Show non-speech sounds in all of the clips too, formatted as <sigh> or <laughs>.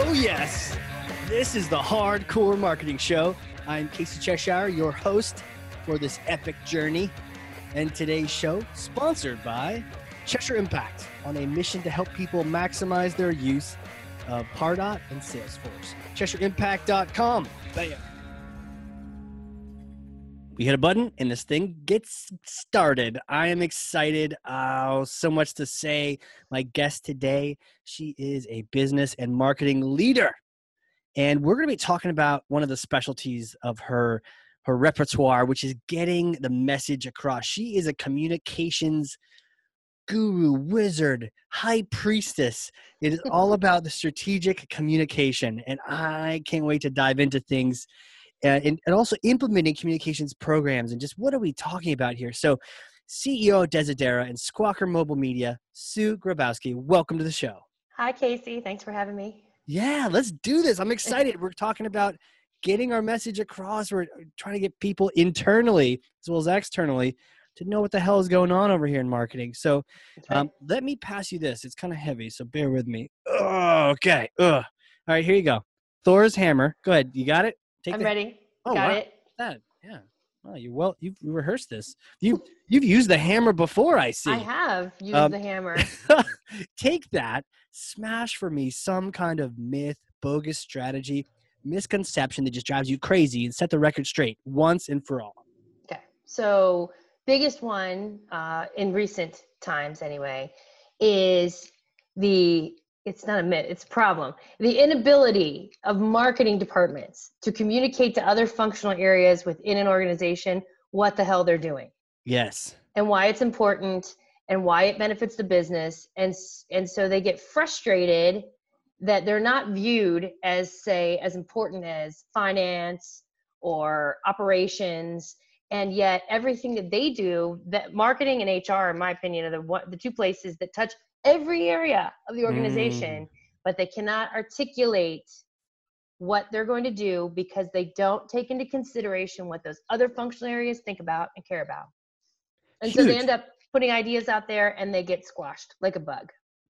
Oh, yes. This is the Hard Corps Marketing Show. I'm Casey Cheshire, your host for this epic journey. And today's show, sponsored by Cheshire Impact, on a mission to help people maximize their use of Pardot and Salesforce. CheshireImpact.com. Bam. We hit a button and this thing gets started. I am excited. Oh, so much to say. My guest today, she is a business and marketing leader. And we're going to be talking about one of the specialties of her her repertoire, which is getting the message across. She is a communications guru, wizard, high priestess. It is <laughs> all about the strategic communication. And I can't wait to dive into things uh, and, and also implementing communications programs and just what are we talking about here? So, CEO of Desidara and Squawqr Mobile Media, Sue Grabowski, welcome to the show. Hi, Casey. Thanks for having me. Yeah, let's do this. I'm <laughs> excited. We're talking about getting our message across. We're trying to get people internally as well as externally to know what the hell is going on over here in marketing. So right. um, let me pass you this. It's kind of heavy, so bear with me. Oh, okay. Ugh. All right, here you go. Thor's hammer. Go ahead. You got it? Take I'm the... ready. Oh, got wow. it. That. Yeah. Oh, you well, you've rehearsed this. You you've used the hammer before. I see. I have used um, the hammer. <laughs> take that, smash for me some kind of myth, bogus strategy, misconception that just drives you crazy, and set the record straight once and for all. Okay, so biggest one uh, in recent times, anyway, is the it's not a myth, it's a problem. The inability of marketing departments to communicate to other functional areas within an organization what the hell they're doing. Yes. And why it's important and why it benefits the business. And, and so they get frustrated that they're not viewed as, say, as important as finance or operations. And yet, everything that they do, that marketing and HR, in my opinion, are the, the two places that touch every area of the organization, mm. but they cannot articulate what they're going to do because they don't take into consideration what those other functional areas think about and care about. And Huge. so they end up putting ideas out there and they get squashed like a bug.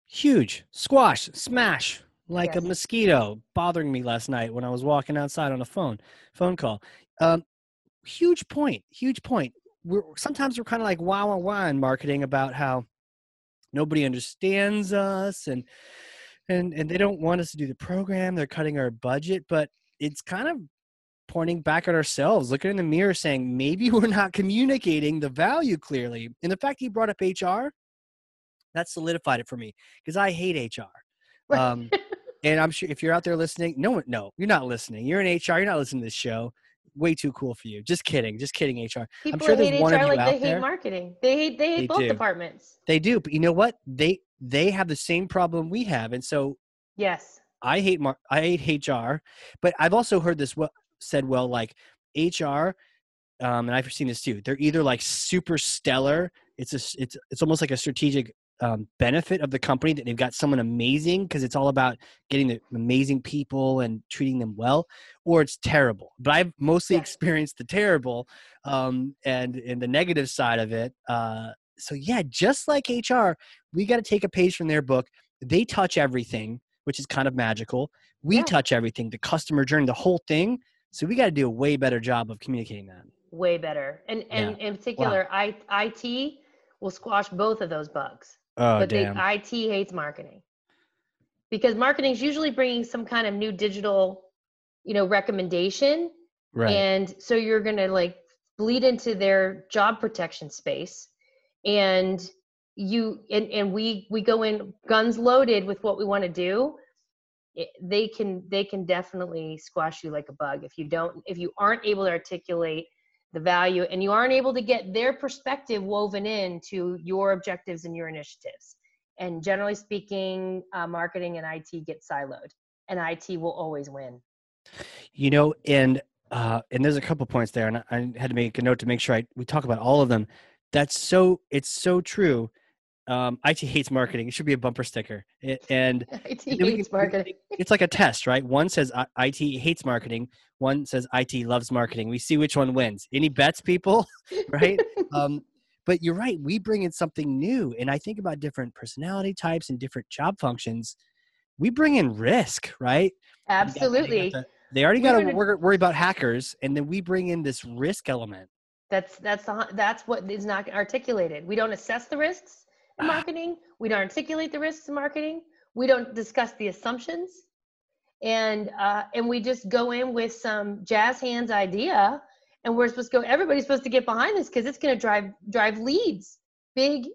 Huge. Squash, smash, like yes. a mosquito bothering me last night when I was walking outside on a phone phone call. Um, huge point. Huge point. We're sometimes we're kind of like wow wow wow in marketing about how nobody understands us and and and they don't want us to do the program they're cutting our budget but it's kind of pointing back at ourselves looking in the mirror saying maybe <laughs> we're not communicating the value clearly and the fact he brought up hr that solidified it for me because i hate hr um, and i'm sure if you're out there listening no one no you're not listening you're in hr you're not listening to this show way too cool for you. Just kidding. Just kidding, HR. People I'm sure one HR like they there. hate marketing. They hate they hate they both do. departments. They do, but you know what? They they have the same problem we have, and so yes, I hate mar- I hate HR, but I've also heard this well, said well like HR, um, and I've seen this too. They're either like super stellar. It's a it's it's almost like a strategic um, benefit of the company that they've got someone amazing because it's all about getting the amazing people and treating them well, or it's terrible. But I've mostly yeah. experienced the terrible um, and and the negative side of it. Uh, so yeah, just like HR, we got to take a page from their book. They touch everything, which is kind of magical. We yeah. touch everything, the customer journey, the whole thing. So we got to do a way better job of communicating that. Way better, and and yeah. in particular, wow. I, IT will squash both of those bugs. Oh, but damn. The IT hates marketing because marketing is usually bringing some kind of new digital, you know, recommendation. Right. And so you're going to like bleed into their job protection space and you and, and we we go in guns loaded with what we want to do it, they can they can definitely squash you like a bug if you don't if you aren't able to articulate the value and you aren't able to get their perspective woven into your objectives and your initiatives. And generally speaking uh, marketing and it get siloed and it will always win. You know and uh, and there's a couple points there and i had to make a note to make sure I, we talk about all of them. That's so it's so true um, IT hates marketing. It should be a bumper sticker. <laughs> It, and IT hates marketing. It's like a test, right? One says IT hates marketing. One says IT loves marketing. We see which one wins. Any bets, people? <laughs> right? um, but you're right. We bring in something new, and I think about different personality types and different job functions. we bring in risk, right? Absolutely. They, they already got to worry about hackers, and then we bring in this risk element. That's that's the, that's what is not articulated. We don't assess the risks. Marketing. We don't articulate the risks in marketing. We don't discuss the assumptions, and uh, and we just go in with some jazz hands idea, and we're supposed to go. Everybody's supposed to get behind this because it's going to drive drive leads. Big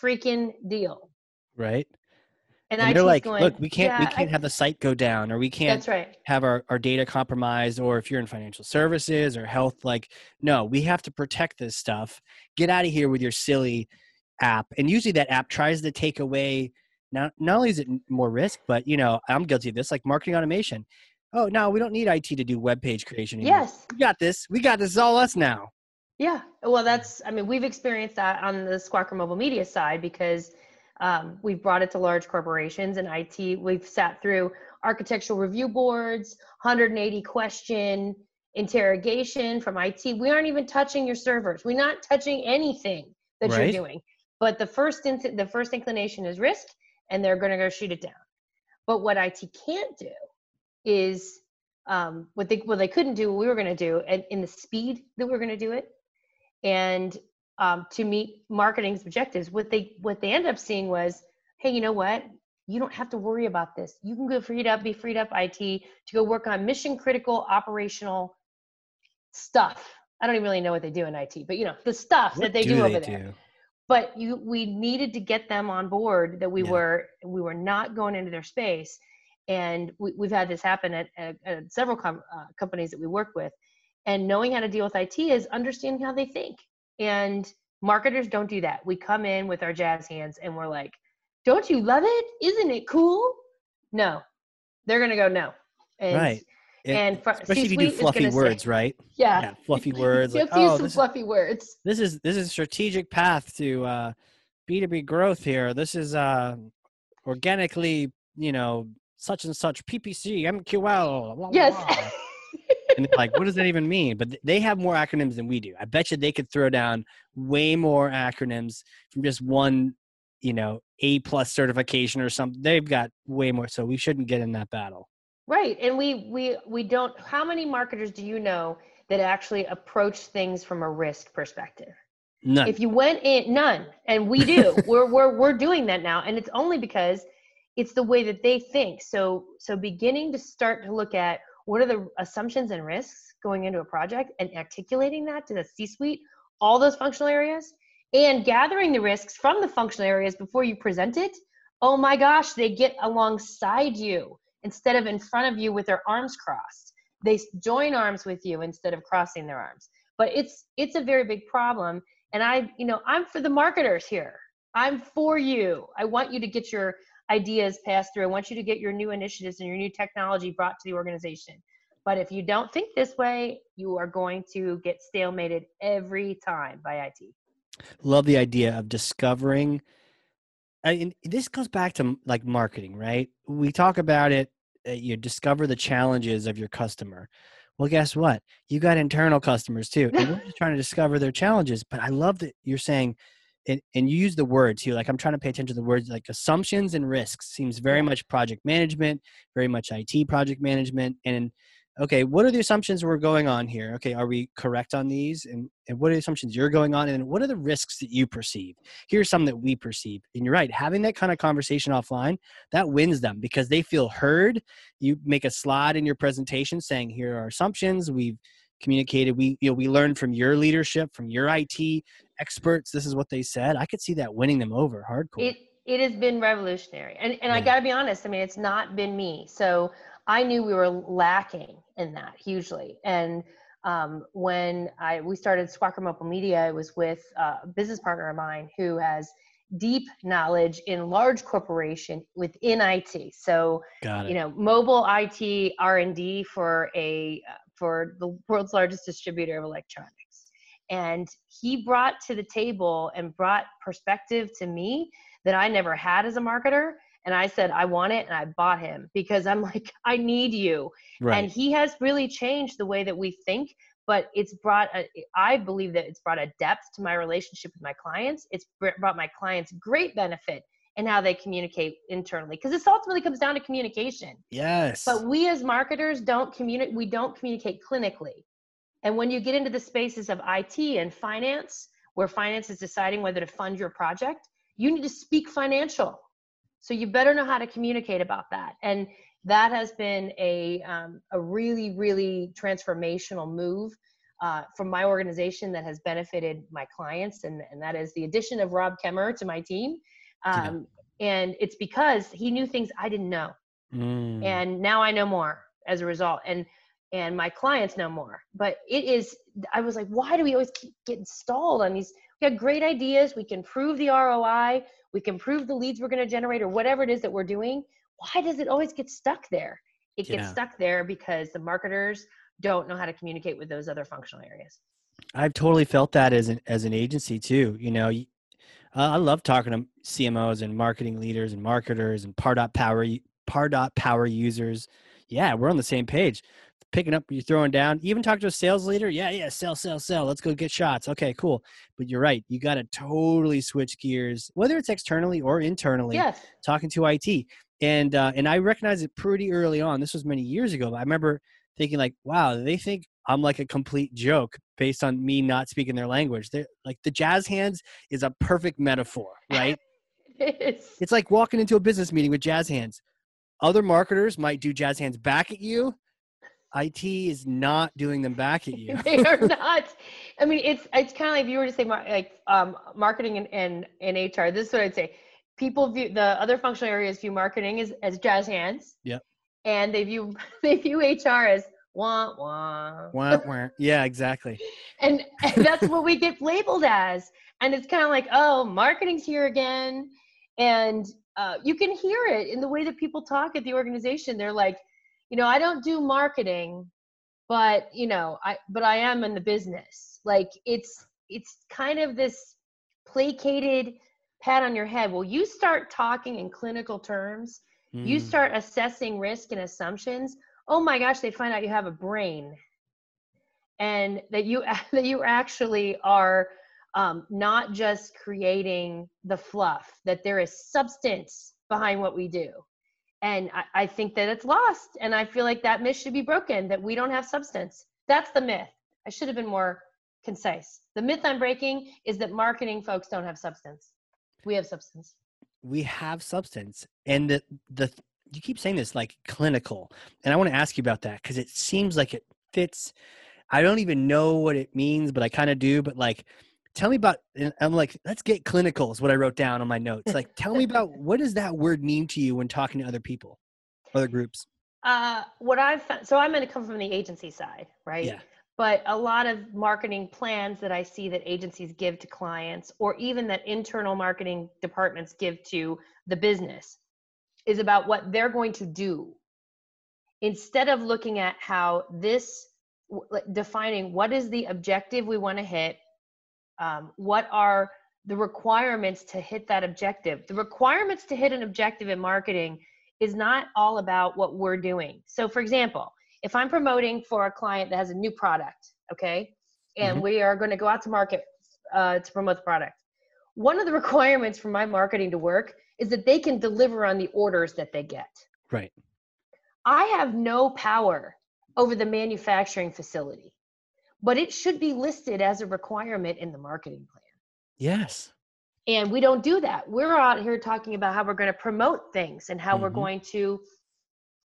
freaking deal. Right. And, and they're like, going, look, we can't yeah, we can't I, have the site go down, or we can't that's right. have our, our data compromised, or if you're in financial services or health, like, no, we have to protect this stuff. Get out of here with your silly app. And usually that app tries to take away not not only is it more risk, but you know, I'm guilty of this, like marketing automation. Oh no, we don't need IT to do web page creation anymore. Yes. We got this. We got this all us now. Yeah. Well, that's, I mean, we've experienced that on the Squawqr Mobile Media side because um, we've brought it to large corporations and IT. We've sat through architectural review boards, 180 question interrogation from IT. We aren't even touching your servers. We're not touching anything that right. you're doing. But the first in- the first inclination is risk, and they're going to go shoot it down. But what IT can't do is um, what they what they couldn't do. What we were going to do, and in the speed that we we're going to do it, and um, to meet marketing's objectives. What they what they end up seeing was, hey, you know what? You don't have to worry about this. You can go freed up, be freed up IT to go work on mission critical operational stuff. I don't even really know what they do in IT, but you know the stuff what that they do, do over they there. Do? But you, we needed to get them on board that we yeah. were we were not going into their space, and we, have had this happen at, at, at several com- uh, companies that we work with and knowing how to deal with IT is understanding how they think. And marketers don't do that. We come in with our jazz hands and we're like, don't you love it? Isn't it cool? No, they're going to go no. And, right. It, and for, especially if you do fluffy words, say, right? Yeah. yeah fluffy <laughs> words. like, oh, some fluffy is, words. This is this is a strategic path to uh, B2B growth here. This is uh, organically, you know, such and such PPC, MQL. Blah, yes. Blah <laughs> and like, what does that even mean? But they have more acronyms than we do. I bet you they could throw down way more acronyms from just one, you know, A plus certification or something. They've got way more. So we shouldn't get in that battle. Right. And we we we don't how many marketers do you know that actually approach things from a risk perspective? None. If you went in none. And we do. <laughs> we're we're we're doing that now. And it's only because it's the way that they think. So so beginning to start to look at what are the assumptions and risks going into a project and articulating that to the C suite, all those functional areas, and gathering the risks from the functional areas before you present it. Oh my gosh, they get alongside you instead of in front of you with their arms crossed. They join arms with you instead of crossing their arms. But it's it's a very big problem. And I, you know, I'm for the marketers here. I'm for you. I want you to get your ideas passed through. I want you to get your new initiatives and your new technology brought to the organization. But if you don't think this way, you are going to get stalemated every time by IT. Love the idea of discovering. I mean, this goes back to like marketing, right? We talk about it. Uh, you discover the challenges of your customer. Well, guess what? You got internal customers too. And we're just <laughs> trying to discover their challenges. But I love that you're saying and, and you use the word too like i'm trying to pay attention to the words like assumptions and risks seems very much project management very much it project management and okay what are the assumptions we're going on here? Okay are we correct on these? And, and what are the assumptions you're going on? And what are the risks that you perceive? Here's some that we perceive. And you're right having that kind of conversation offline that wins them because they feel heard. You make a slide in your presentation saying here are our assumptions. We've communicated we you know we learned from your leadership from your it experts this is what they said. I could see that winning them over hardcore. It it has been revolutionary. And and i got to be honest i mean it's not been me. So i knew we were lacking in that hugely and um, when I we started Squawqr Mobile Media, it was with a business partner of mine who has deep knowledge in large corporation within IT. So, you know, mobile IT R and D for a for the world's largest distributor of electronics. And he brought to the table and brought perspective to me that I never had as a marketer. And I said, I want it. And I bought him because I'm <laughs> like, I need you. Right. And he has really changed the way that we think. But it's brought, a, I believe that it's brought a depth to my relationship with my clients. It's brought my clients great benefit and how they communicate internally because this ultimately comes down to communication yes but we as marketers don't communicate we don't communicate clinically and when you get into the spaces of it and finance where finance is deciding whether to fund your project you need to speak financial so you better know how to communicate about that and that has been a um, a really really transformational move uh, from my organization that has benefited my clients and, and that is the addition of rob kemmer to my team um, yeah. And it's because he knew things I didn't know. Mm. And now I know more as a result. And and my clients know more. But it is I was like, why do we always keep getting stalled on these? We have great ideas. We can prove the ROI. We can prove the leads we're going to generate or whatever it is that we're doing. Why does it always get stuck there? It yeah. gets stuck there because the marketers don't know how to communicate with those other functional areas. I've totally felt that as an as an agency too. You know, uh, I love talking to CMOs and marketing leaders and marketers and Pardot power Pardot power users. Yeah, we're on the same page. Picking up, you're throwing down. Even talk to a sales leader. Yeah, yeah, sell, sell, sell. Let's go get shots. Okay, cool. But you're right. You got to totally switch gears, whether it's externally or internally. Yes. Talking to IT, and uh, and I recognize it pretty early on. This was many years ago, but I remember thinking like, wow, they think I'm like a complete joke based on me not speaking their language. They're like the jazz hands is a perfect metaphor, right? <laughs> it's, it's like walking into a business meeting with jazz hands. Other marketers might do jazz hands back at you. IT is not doing them back at <laughs> you. they are <laughs> not. I mean, it's it's kind of like if you were to say like um, marketing and, and and HR. This is what I'd say. People view the other functional areas view marketing as as jazz hands. Yeah. And they view <laughs> they view HR as wah wah. Wah wah. Yeah, exactly. and, and that's what we get labeled as. And it's kind of like, oh, marketing's here again. And uh, you can hear it in the way that people talk at the organization. They're like, you know, I don't do marketing, but you know, I but I am in the business. Like it's it's kind of this placated pat on your head. Well, you start talking in clinical terms, mm. you start assessing risk and assumptions oh my gosh, they find out you have a brain and that you <laughs> that you actually are um, not just creating the fluff, that there is substance behind what we do. And I, I think that it's lost. And I feel like that myth should be broken that we don't have substance. That's the myth. I should have been more concise. The myth I'm breaking is that marketing folks don't have substance. We have substance. We have substance. And the the you keep saying this like clinical and i want to ask you about that because it seems like it fits i don't even know what it means but i kind of do but like tell me about i'm like let's get clinical is what i wrote down on my notes. Like tell me about <laughs> what does that word mean to you when talking to other people other groups? Uh what i've found, so i'm going to come from the agency side right? Yeah. But a lot of marketing plans that i see that agencies give to clients or even that internal marketing departments give to the business is about what they're going to do. Instead of looking at how this defining what is the objective we want to hit um, what are the requirements to hit that objective the requirements to hit an objective in marketing is not all about what we're doing so for example if i'm promoting for a client that has a new product okay and mm-hmm. we are going to go out to market uh, to promote the product one of the <laughs> requirements for my marketing to work is that they can deliver on the orders that they get. Right. I have no power over the manufacturing facility, but it should be listed as a requirement in the marketing plan. Yes. And we don't do that. We're out here talking about how we're going to promote things and how mm-hmm. we're going to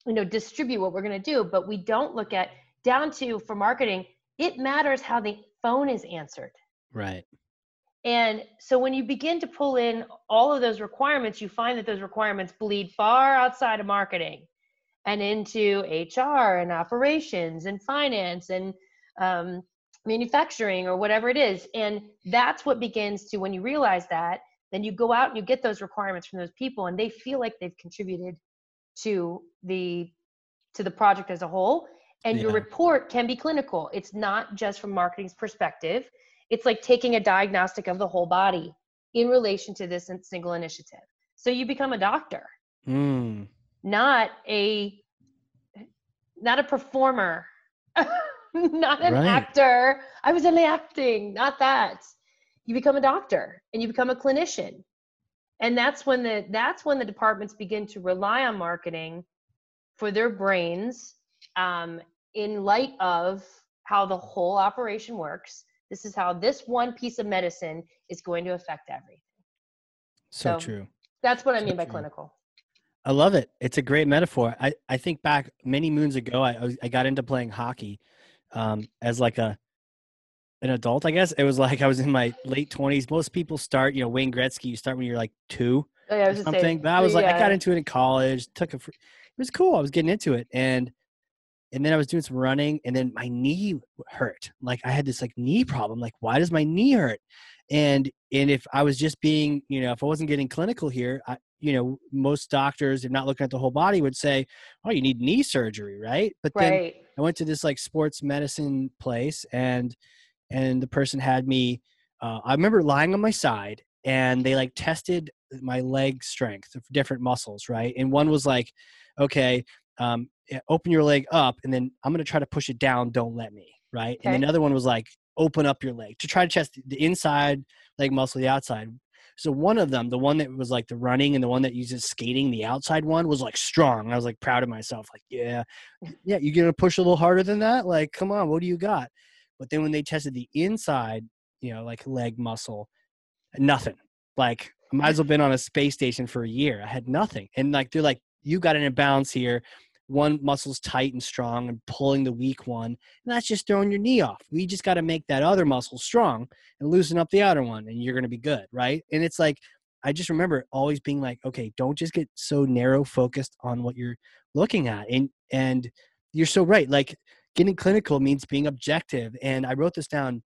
you know distribute what we're going to do, but we don't look at down to for marketing, it matters how the phone is answered. Right. And so when you begin to pull in all of those requirements, you find that those requirements bleed far outside of marketing and into HR and operations and finance and um, manufacturing or whatever it is. And that's what begins to, when you realize that, then you go out and you get those requirements from those people and they feel like they've contributed to the to the project as a whole and yeah. your report can be clinical it's not just from marketing's perspective it's like taking a diagnostic of the whole body in relation to this single initiative. So you become a doctor, mm. not a not a performer, <laughs> not an right. actor. I was only acting, not that. You become a doctor and you become a clinician. and that's when the that's when the departments begin to rely on marketing for their brains um, in light of how the whole operation works this is how this one piece of medicine is going to affect everything So, So, true. that's what i So mean by true. clinical I love it. It's a great metaphor. I, I think back many moons ago, I, I I got into playing hockey um, as like a an adult. I guess it was like I was in my late twenties. Most people start, you know, Wayne Gretzky. You start when you're like two oh, yeah, I was just something. saying, But I was like, I got yeah. into it in college. Took a, it was cool. I was getting into it, and and then I was doing some running, and then my knee hurt. Like I had this like knee problem. Like why does my knee hurt? And and if I was just being, you know, if I wasn't getting clinical here, I, you know, most doctors, if not looking at the whole body, would say, "Oh, you need knee surgery, right?" But then I went to this like sports medicine place and and the person had me uh, I remember lying on my side and they like tested my leg strength of different muscles, right? And one was like, okay, um, eh, open your leg up and then I'm going to try to push it down, don't let me, right? And another one was like open up your leg to try to test the inside leg muscle, the outside. So one of them, the one that was like the running and the one that uses skating, the outside one was like strong. I was like proud of myself, like, yeah, yeah, you gonna push a little harder than that? Like, come on, what do you got? But then when they tested the inside, you know, like leg muscle, nothing. Like I might as well been on a space station for a year. I had nothing. And like they're like, you got an imbalance here. One muscle's tight and strong and pulling the weak one. And that's just throwing your knee off. We just got to make that other muscle strong and loosen up the outer one and you're gonna be good, right? And it's like I just remember always being like, okay, don't just get so narrow focused on what you're looking at. And and you're so right. Like getting clinical means being objective. And I wrote this down.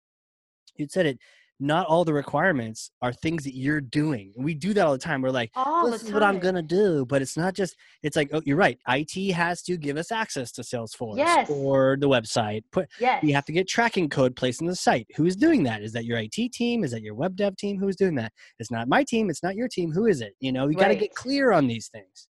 You said it. Not all the requirements are things that you're doing. And we do that all the time. We're like, all this is what I'm gonna do. But it's not just. It's like, oh, you're right. IT has to give us access to Salesforce Yes. or the website. Put yes you have to get tracking code placed in the site. Who is doing that? Is that your IT team? Is that your web dev team? Who is doing that? It's not my team. It's not your team. Who is it? You know, you got to get clear on these things.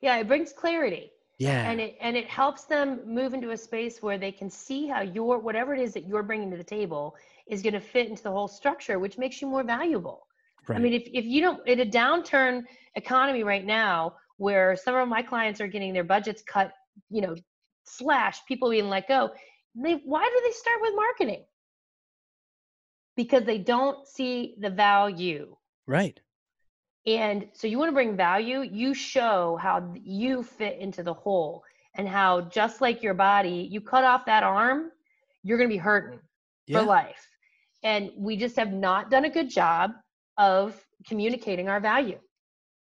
yeah it brings clarity Yeah. and it and it helps them move into a space where they can see how your whatever it is that you're bringing to the table is going to fit into the whole structure which makes you more valuable right. i mean if, if you don't in a downturn economy right now where some of my clients are getting their budgets cut you know slashed people being let go they why do they start with marketing because they don't see the value right. and so you want to bring value, you show how you fit into the whole and how just like your body, you cut off that arm, you're going to be hurting Yeah. for life. And we just have not done a good job of communicating our value.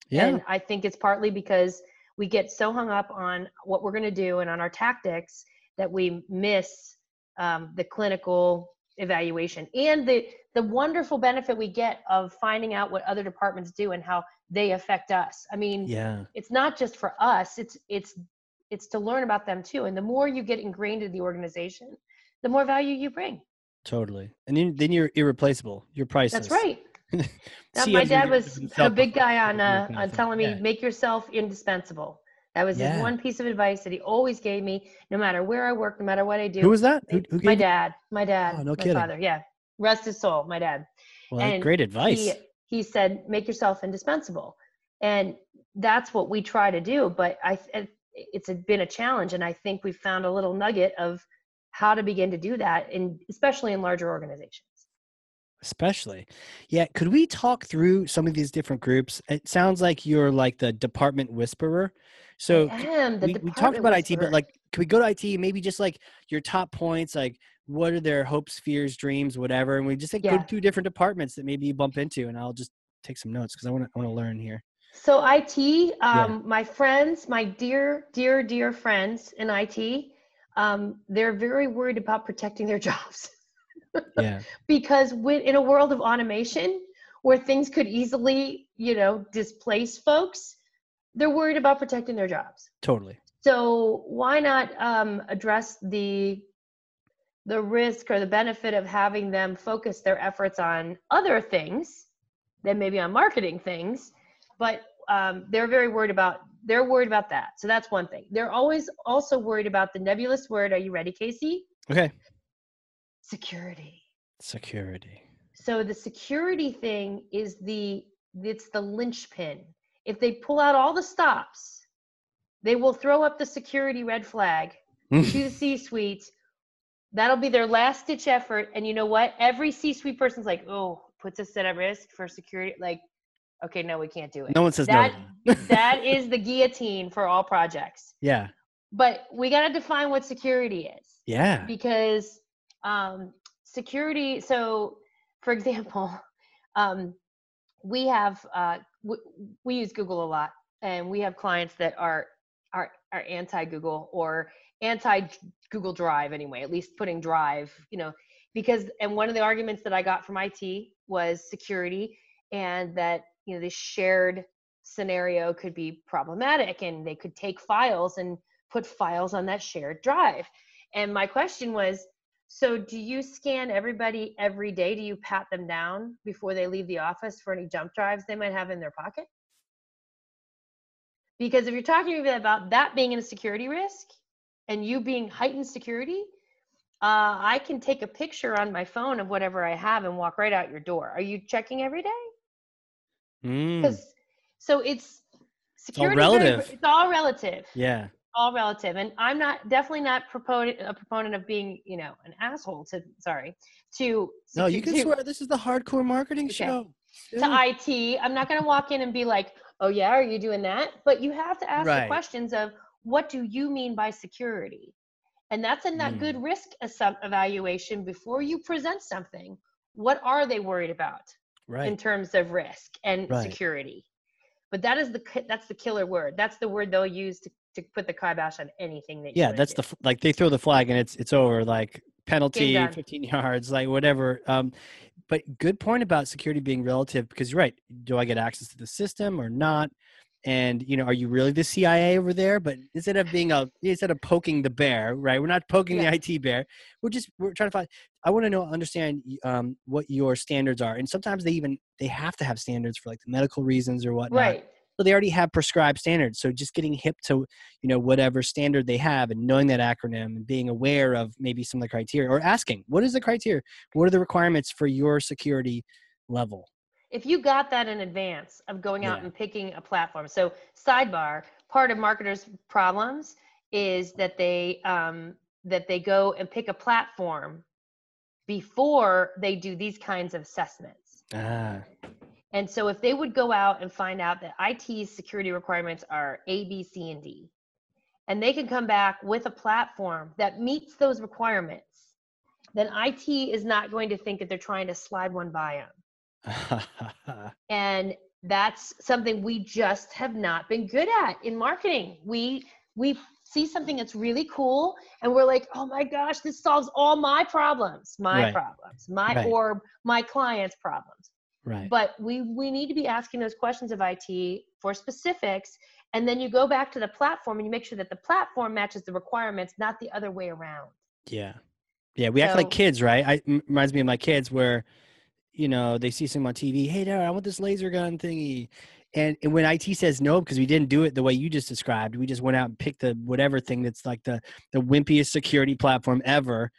Yeah. And I think it's partly because we get so hung up on what we're going to do and on our tactics that we miss um, the clinical evaluation and the the wonderful benefit we get of finding out what other departments do and how they affect us. I mean, yeah. it's not just for us; it's it's it's to learn about them too. And the more you get ingrained in the organization, the more value you bring. Totally. And then, then you're irreplaceable. You're priceless. That's right. <laughs> That, my dad was a big guy on uh, that kind of on telling me Yeah. make yourself indispensable. That was his one piece of advice that he always gave me, no matter where I work, no matter what I do. Who was that? Who, who my dad, my dad, Oh, no my kidding. father. Yeah, rest his soul, my dad. Well, and great advice. He, he said, make yourself indispensable, and that's what we try to do. But I, it's been a challenge, and I think we found a little nugget of how to begin to do that, in especially in larger organizations. Especially. Yeah. Could we talk through some of these different groups? It sounds like you're like the department whisperer. So I am the we, we talked about IT, but like, can we go to IT? Maybe just like your top points, like what are their hopes, fears, dreams, whatever, and we just like go Yeah. through different departments that maybe you bump into, and I'll just take some notes because I want to I want to learn here. So IT, um, my friends, my dear, dear, dear friends in IT, um, they're very worried about protecting their <laughs> jobs Yeah. because when, in a world of automation where things could easily, you know, displace folks, they're worried about protecting their jobs. Totally. So why not um, address the the risk or the benefit of having them focus their efforts on other things than maybe on marketing things, but um, they're very worried about they're worried about that. So that's one thing. They're always also worried about the nebulous word. Are you ready, Casey? Okay. Security. Security. So the security thing is the it's the linchpin. If they pull out all the stops, they will throw up the security red flag hmm. to the C suite. That'll be their last ditch effort. And you know what? Every C suite person's like, oh, puts us at risk for security. Like, okay, no, we can't do it. no one says that no. <laughs> that is the guillotine for all projects. yeah. But we got to define what security is Yeah. because um, security. So, for <laughs> example, um, we have uh, w- we use Google a lot, and we have clients that are are are anti Google or anti Google Drive anyway. At least putting Drive, you know, because and one of the arguments that I got from IT was security, and that you know this shared scenario could be problematic, and they could take files and put files on that shared drive. And my question was, so do you scan everybody every day? Do you pat them down before they leave the office for any jump drives they might have in their pocket? Because if you're talking about that being a security risk and you being heightened security, uh, I can take a picture on my phone of whatever I have and walk right out your door. Are you checking every day? Mm. Because so it's security. relative. It's all relative Yeah. all relative and i'm not definitely not proponent a proponent of being you know an asshole to sorry to No, you can to, swear this is the hardcore marketing Okay. show. to it i'm not going to walk in and be like oh yeah are you doing that but you have to ask Right. the questions of what do you mean by security and that's in that Mm. good risk evaluation before you present something what are they worried about in terms of risk and Right. security. But that is the that's the killer word. That's the word they'll use to, to put the kibosh on anything that Yeah, that's do. the like they throw the flag and it's it's over like penalty 15 <laughs> yards like whatever. Um but good point about security being relative because you're right. Do i get access to the system or not and you know are you really the cia over there? But instead of being a instead of poking the bear right? We're not poking Yeah. the it bear. We're just we're trying to find i want to know understand um what your standards are. And sometimes they even they have to have standards for like the medical reasons or whatnot. Right. So they already have prescribed standards. So just getting hip to you know whatever standard they have and knowing that acronym and being aware of maybe some of the criteria or asking what is the criteria? What are the requirements for your security level if you got that in advance of going out Yeah. and picking a platform so sidebar part of marketers problems is that they um, that they go and pick a platform before they do these kinds of assessments ah and so if they would go out and find out that IT's security requirements are A, B, C, and D, and they can come back with a platform that meets those requirements, then IT is not going to think that they're trying to slide one by them. <laughs> And that's something we just have not been good at in marketing. We we see something that's really cool and we're like, "Oh my gosh, this solves all my problems, my Right. problems, my Right. or my clients' problems." right but we we need to be asking those questions of IT for specifics and then you go back to the platform and you make sure that the platform matches the requirements not the other way around yeah yeah we act like kids right i reminds me of my kids where you know they see something on tv hey dad i want this laser gun thingy. And, and when it says no because we didn't do it the way you just described we just went out and picked the whatever thing that's like the the wimpiest security platform ever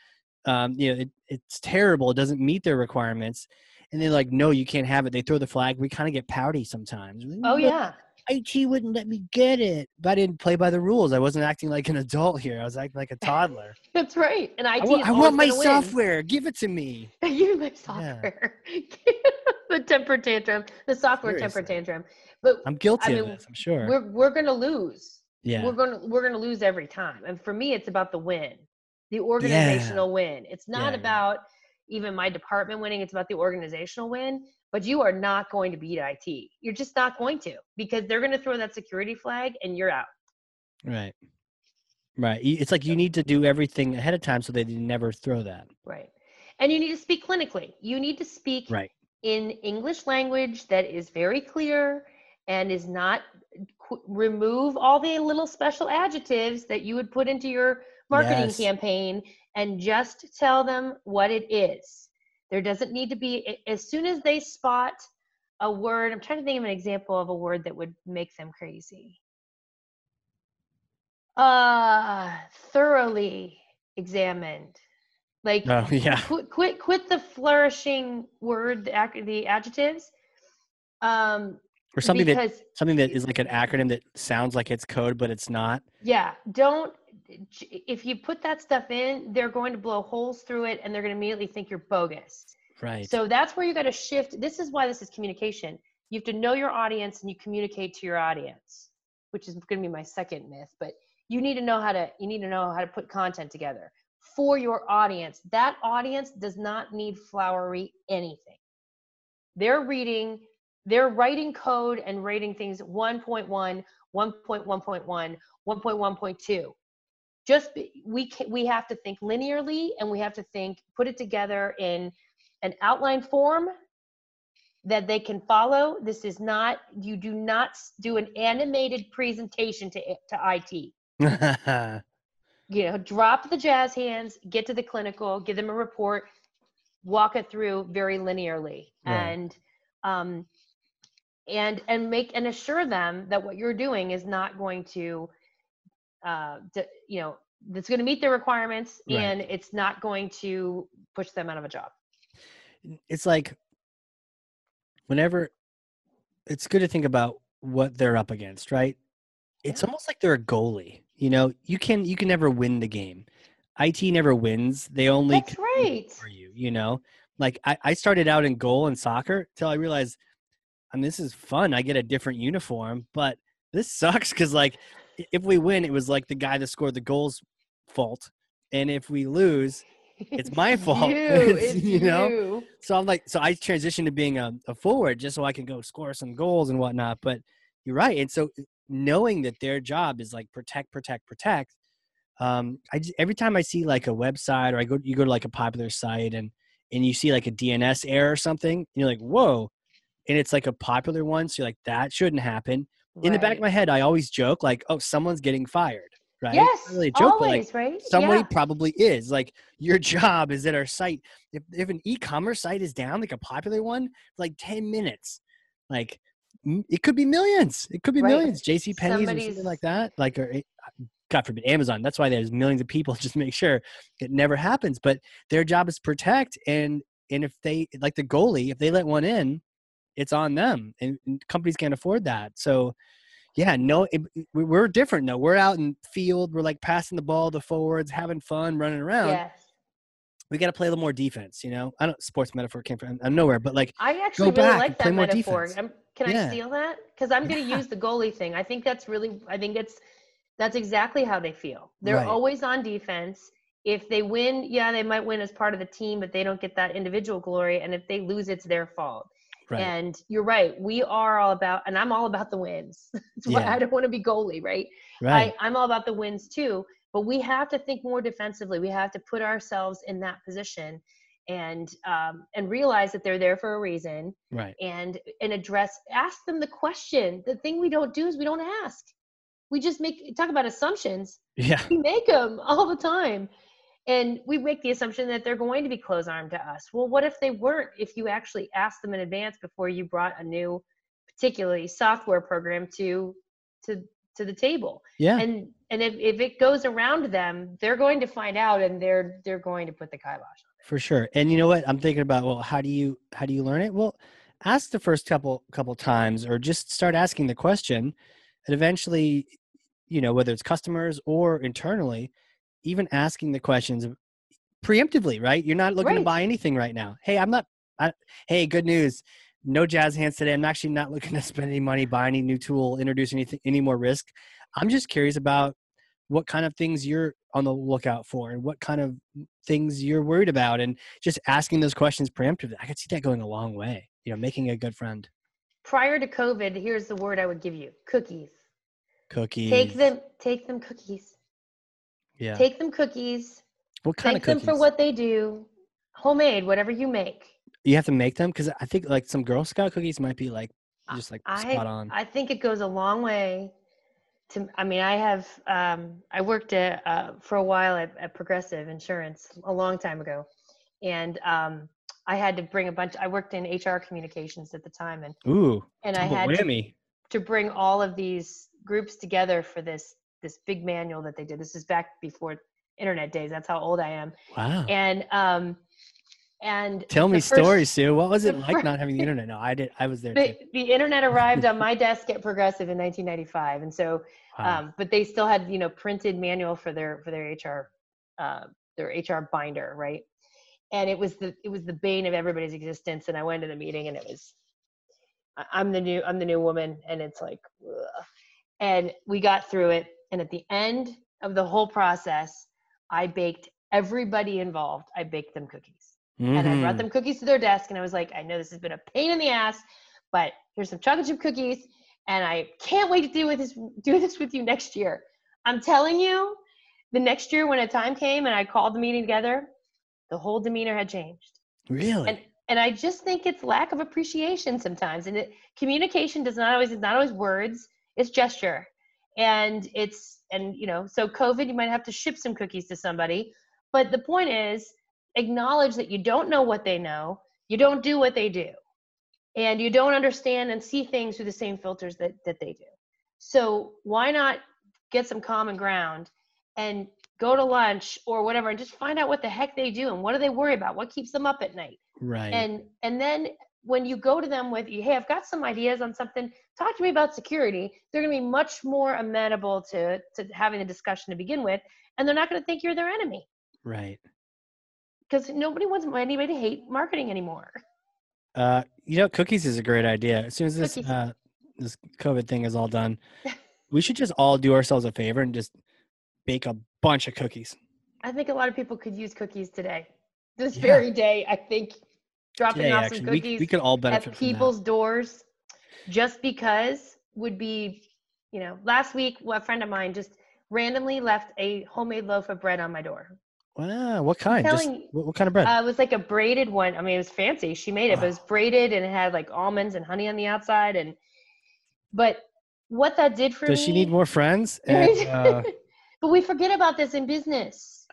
um, you know it, it's terrible it doesn't meet their requirements. And they're like no you can't have it. They throw the flag we kind of get pouty sometimes. Oh yeah it wouldn't let me get it. But i didn't play by the rules. I wasn't acting like an adult here. I was acting like a toddler. <laughs> That's right. And IT I wa- is I want my gonna win. software. Give it to me. <laughs> You my software. <laughs> The temper tantrum. The software temper tantrum. But i'm guilty I of mean, this i'm sure. we're we're going to lose. Yeah. We're going to we're to lose every time. And for me it's about the win. The organizational win. It's not Yeah, yeah. about even my department winning it's about the organizational win but you are not going to beat IT you're just not going to because they're going to throw that security flag and you're out. Right. Right. It's like you need to do everything ahead of time so they never throw that. Right. And you need to speak clinically. You need to speak right. in English language that is very clear and is not qu- remove all the little special adjectives that you would put into your marketing Yes. campaign and just tell them what it is. There doesn't need to be as soon as they spot a word, I'm trying to think of an example of a word that would make them crazy. Uh thoroughly examined. Like oh yeah quit, quit quit the flourishing word the, ac- the adjectives Um, or something that something that is like an acronym that sounds like it's code but it's not. yeah, don't. If you put that stuff in, they're going to blow holes through it, and they're going to immediately think you're bogus. Right. So that's where you got to shift. This is why this is communication. You have to know your audience and you communicate to your audience, which is going to be my second myth. But you need to know how to you need to know how to put content together for your audience. That audience does not need flowery anything. They're reading, they're writing code and rating things 1.1, 1.1.1, 1.1.2 just be, we can, we have to think linearly and we have to think put it together in an outline form that they can follow. This is not you do not do an animated presentation to to IT <laughs> you know drop the jazz hands get to the clinical give them a report walk it through very linearly. Right. and um and and make and assure them that what you're doing is not going to uh d- you know that's going to meet their requirements Right. and it's not going to push them out of a job it's like whenever it's good to think about what they're up against, right? It's Yeah. almost like they're a goalie. You know, you can you can never win the game. IT never wins. They only that's right for you, you know? Like I, I started out in goal in soccer till I realized I mean this is fun. I get a different uniform, but this sucks because like if we win, it was like the guy that scored the goals fault. And if we lose, it's my <laughs> fault. <laughs> you, It's, it's you know? you. So I'm like, so I transitioned to being a, a forward just so I can go score some goals and whatnot. But you're right. And so knowing that their job is like protect, protect, protect. Um, I just, every time I see like a website or I go, you go to like a popular site and and you see like a DNS error or something, and you're like, whoa, and it's like a popular one. So you're like, that shouldn't happen. In the back of my head, I always joke like, oh, someone's getting fired, right? yes really joke, but like always right somebody yeah. probably is like your <laughs> job is at our site if, if an e-commerce site is down like a popular one like 10 minutes like it could be millions it could be Right. millions jc penney's or something like that like or, eh, god forbid amazon that's why there's millions of people <laughs> just make sure it never happens but their job is protect and and if they like the goalie if they let one in it's on them and, companies can't afford that so yeah, no, it, we- we're different though. We're out in field. We're like passing the ball to forwards, having fun, running around. yes We got to play a little more defense. You know, I don't sports metaphor came from I'm nowhere, but like I actually really like that metaphor. can Yeah. I steal that? Because I'm going to Yeah. use the goalie thing. I think that's really. I think it's that's exactly how they feel. They're Right. always on defense. If they win, yeah, they might win as part of the team, but they don't get that individual glory. And if they lose, it's their fault. Right, And you're right. We are all about, and I'm all about the wins. <laughs> That's why Yeah. I don't want to be goalie, right? right, I, I'm all about the wins too, but we have to think more defensively. We have to put ourselves in that position and um, and realize that they're there for a reason right, and and address ask them the question. The thing we don't do is we don't ask. We just make talk about assumptions. yeah, We make them all the time. And we make the assumption that they're going to be close armed to us. Well, what if they weren't? If you actually asked them in advance before you brought a new, particularly software program to to to the table yeah, and and if, if it goes around them they're going to find out and they're they're going to put the kibosh on for sure. And you know what? I'm thinking about. Well, how do you how do you learn it? Well, ask the first couple couple times, or just start asking the question, and eventually, you know, whether it's customers or internally, even asking the questions preemptively, right? You're not looking to buy anything right now. Hey, I'm not. I, hey, good news. No jazz hands today. I'm actually not <laughs> looking to spend any money, buy any new tool, introduce anything, any more risk. I'm just curious about what kind of things you're on the lookout for and what kind of things you're worried about, and just asking those questions preemptively. I could see that going a long way. You know, making a good friend. prior to covid here's the word i would give you cookies Cookies. take them take them cookies Yeah. take them cookies what kind thank of them cookies? for what they do homemade whatever you make you have to make them because I think like some Girl Scout cookies might be like just like I, spot on. I think it goes a long way to i mean i have um, i worked at, uh, for a while at, at progressive insurance a long time ago and um, i had to bring a bunch i worked in hr communications at the time and Ooh, and i had to, to bring all of these groups together for this this big manual that they did this is back before internet days that's how old i am Wow. and um And Tell me first- stories, Sue. What was it like fir- not having the internet? <laughs> No, I did. I was there. The, the internet arrived on my <laughs> desk at Progressive in 1995, and so Wow. um, but they still had you know printed manual for their for their HR uh, their HR binder, right? And it was the it was the bane of everybody's existence. And I went to the meeting, and it was I'm the new I'm the new woman, and it's like, ugh. and we got through it. And at the end of the whole process, I baked everybody involved. I baked them cookies and I brought Mhm. them cookies to their desk and I was like, I know this has been a pain in the ass, but here's some chocolate chip cookies and I can't wait to do with this do this with you next year. I'm telling you, the next year when a time came and I called the meeting together, the whole demeanor had changed. Really? And and I just think it's lack of appreciation sometimes. And it, communication does not always it's not always words, it's gesture. And it's and you know, so COVID you might have to ship some cookies to somebody, but the point is acknowledge that you don't know what they know, you don't do what they do. And you don't understand and see things through the same filters that that they do. So why not get some common ground and go to lunch or whatever and just find out what the heck they do and what do they worry about? What keeps them up at night? right. and and then when you go to them with hey i've got some ideas on something talk to me about security they're going to be much more amenable to to having the discussion to begin with and they're not going to think you're their enemy right. because nobody wants anybody to hate marketing anymore Uh, you know, cookies is a great idea. As soon as this uh, this COVID thing is all done, <laughs> we should just all do ourselves a favor and just bake a bunch of cookies. i think a lot of people could use cookies today this Yeah. very day i think dropping Today, off actually, some we, cookies we could all at benefit that. people's doors just because would be you know last week a friend of mine just randomly left a homemade loaf of bread on my door Wow, what kind? Just, telling- what, what kind of bread? Uh, it was like a braided one. I mean, it was fancy. She made it, but it was braided and it had like almonds and honey on the outside. And but what that did for Does me, she need more friends? <laughs> And, uh, but we forget about this in business.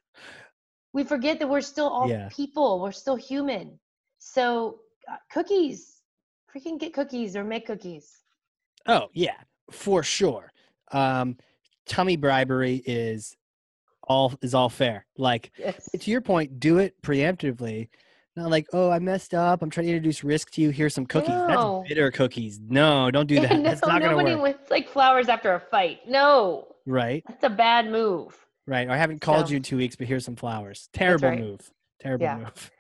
We forget that we're still all Yeah. people. We're still human. So uh, cookies, freaking get cookies or make cookies. oh yeah, for sure. Um, tummy bribery is all is all fair. Like Yes. to your point, do it preemptively. Not like, oh, I messed up. I'm trying to introduce risk to you. Here's some cookies. No. That's bitter cookies. No, don't do <laughs> Yeah, that. That's not gonna nobody work. wants like flowers after a fight. No, Right, that's a bad move. right. I haven't called So- you in two weeks, but here's some flowers. Terrible right. move. Terrible Yeah. move.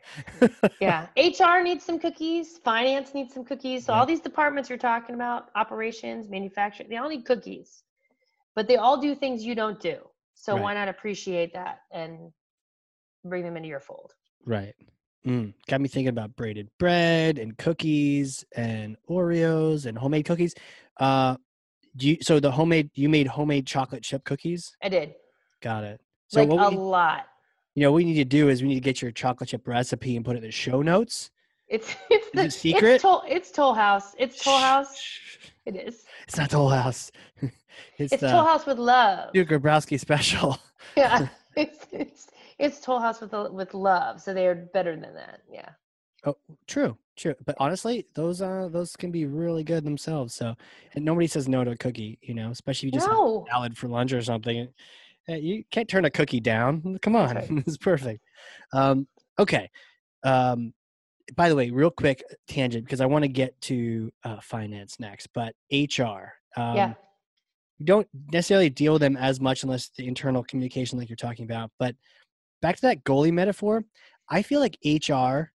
<laughs> yeah hr needs some cookies finance needs some cookies so Yeah. all these departments you're talking about operations manufacturing they all need cookies but they all do things you don't do so Right. why not appreciate that and bring them into your fold Right. Mm. Got me thinking about braided bread and cookies and Oreos and homemade cookies. Uh, do you, so the homemade you made homemade chocolate chip cookies? i did Got it. So like a lot you know what we need to do is we need to get your chocolate chip recipe and put it in the show notes. it's <laughs> it's the it secret? it's toll, it's toll house it's toll house it is It's not Toll House. <laughs> it's, it's the toll house with love Duke Grabowski special. <laughs> yeah it's it's it's toll house with with love so they're better than that yeah Oh, True, true. But honestly, those uh those can be really good themselves. So, and nobody says no to a cookie, you know, especially if you just have no salad for lunch or something. Uh, You can't turn a cookie down. Come on, right. <laughs> it's perfect. Um, okay. Um, by the way, real quick tangent because I want to get to uh, finance next, but HR. Um, yeah you don't necessarily deal with them as much unless the internal communication, like you're talking about. But back to that goalie metaphor, I feel like HR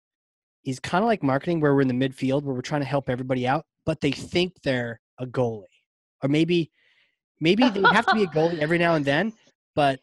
is kind of like marketing, where we're in the midfield, where we're trying to help everybody out, but they think they're a goalie, or maybe, maybe they have to be a goalie every now and then, but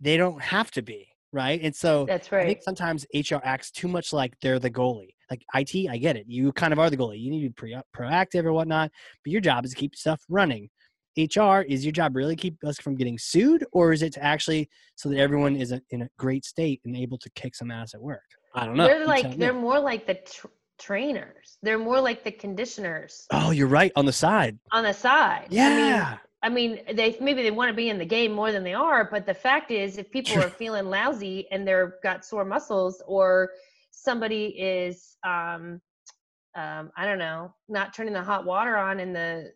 they don't have to be, right? And so that's I right think sometimes HR acts too much like they're the goalie. Like IT, I get it. You kind of are the goalie. You need to be pre- proactive or whatnot, but your job is to keep stuff running. HR, is your job really keep us from getting sued, or is it to actually so that everyone is a, in a great state and able to kick some ass at work? I don't know. They're like they're more like the tr- trainers. They're more like the conditioners oh, you're right on the side. on the side. Yeah, I mean, I mean, they maybe they want to be in the game more than they are, but the fact is, if people are <laughs> feeling lousy and they're got sore muscles, or somebody is, um, um, I don't know, not turning the hot water on in the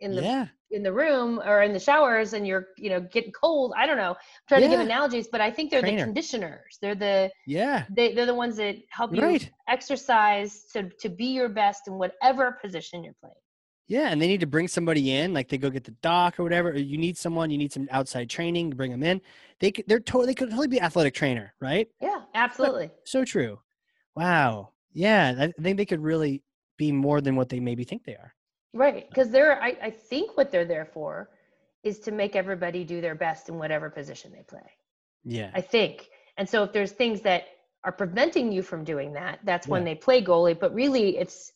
in the yeah. in the room or in the showers and you're you know getting cold i don't know I'm trying to give analogies but i think they're Trainer. the conditioners they're the Yeah. they, they're the ones that help you Right. exercise to to be your best in whatever position you're playing Yeah, and they need to bring somebody in, like they go get the doc or whatever. Or you need someone, you need some outside training bring them in. They could, they're totally, they could totally be athletic trainer, right? yeah absolutely So true. Wow. Yeah, I think they could really be more than what they maybe think they are. right because they're I, I think what they're there for is to make everybody do their best in whatever position they play Yeah. I think. And so if there's things that are preventing you from doing that, that's when they play goalie. But really, it's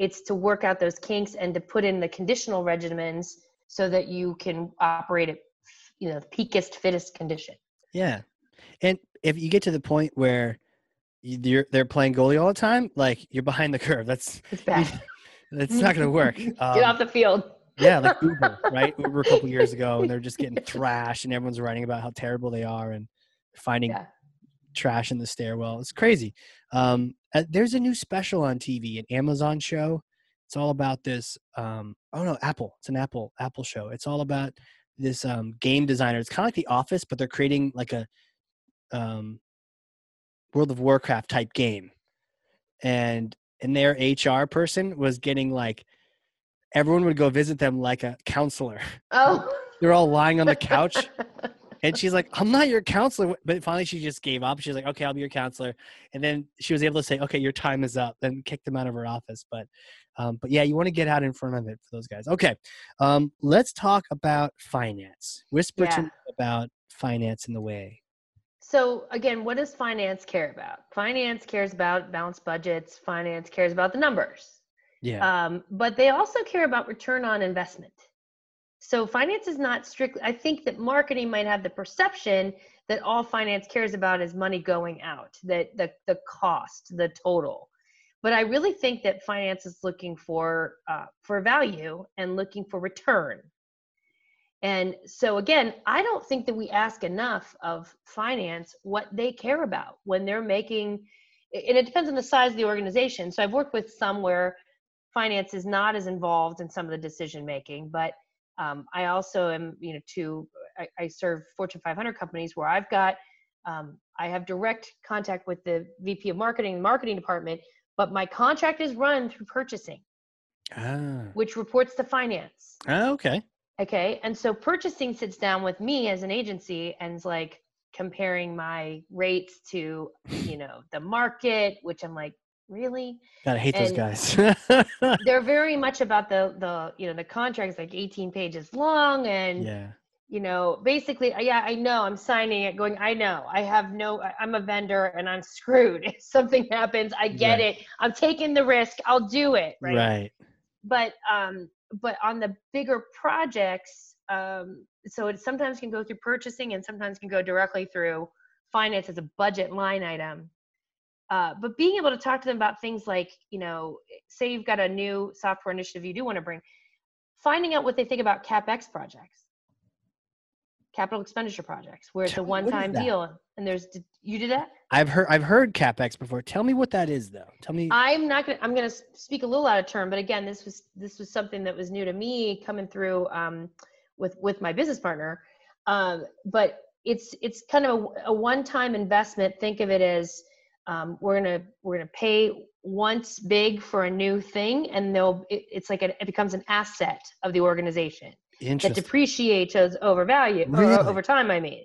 it's to work out those kinks and to put in the conditional regimens so that you can operate at you know the peakest, fittest condition. Yeah. And if you get to the point where you- you're they're playing goalie all the time, like you're behind the curve. That's It's bad. <laughs> that's not going to work. <laughs> Get Um, off the field. yeah, like Uber, <laughs> right? Uber a couple years ago, and they're just getting thrashed, and everyone's writing about how terrible they are and finding Yeah. Trash in the stairwell. It's crazy. Um, uh, there's a new special on TV, an Amazon show. It's all about this. Um, oh no, Apple. It's an Apple Apple show. It's all about this um, game designer. It's kind of like The Office, but they're creating like a um, World of Warcraft type game, and and their HR person was getting like everyone would go visit them like a counselor. Oh. <laughs> They're all lying on the couch <laughs> and she's like, I'm not your counselor. But finally, she just gave up. She's like, okay, I'll be your counselor. And then she was able to say, okay, your time is up. Then kicked them out of her office. But, um, but yeah, you want to get out in front of it for those guys. Okay, um, let's talk about finance. Whisper to me about finance in the way. So again, what does finance care about? Finance cares about balanced budgets. Finance cares about the numbers. Yeah, um, but they also care about return on investment. So finance is not strictly. I think that marketing might have the perception that all finance cares about is money going out, that the the cost, the total. But I really think that finance is looking for uh, for value and looking for return. And so again, I don't think that we ask enough of finance what they care about when they're making. And it depends on the size of the organization. So I've worked with some where finance is not as involved in some of the decision making but um, i also am you know to I, I serve fortune 500 companies where i've got um, i have direct contact with the vp of marketing marketing department but my contract is run through purchasing. Ah, which reports to finance. Ah, okay. okay? And so purchasing sits down with me as an agency and is like comparing my rates to you know the market which i'm like really? Gotta hate those guys. <laughs> they're very much about the the you know the contract's like 18 pages long and yeah, you know basically uh, yeah i know i'm signing it going i know i have no i'm a vendor and i'm screwed. <laughs> If something happens i get Right. it. I'm taking the risk. I'll do it right, right. but um but on the bigger projects um so it sometimes can go through purchasing and sometimes can go directly through finance as a budget line item uh, but being able to talk to them about things like you know say you've got a new software initiative you do want to bring finding out what they think about capex projects capital expenditure projects where it's a Tell is one-time deal and there's you did that I've heard I've heard capex before. Tell me what that is, though. Tell me. I'm not gonna. I'm gonna speak a little out of turn, but again, this was this was something that was new to me coming through um, with with my business partner. Um, but it's it's kind of a, a one-time investment. Think of it as um, we're gonna we're gonna pay once big for a new thing, and they'll it, it's like a, it becomes an asset of the organization that depreciates over value or over time. I mean,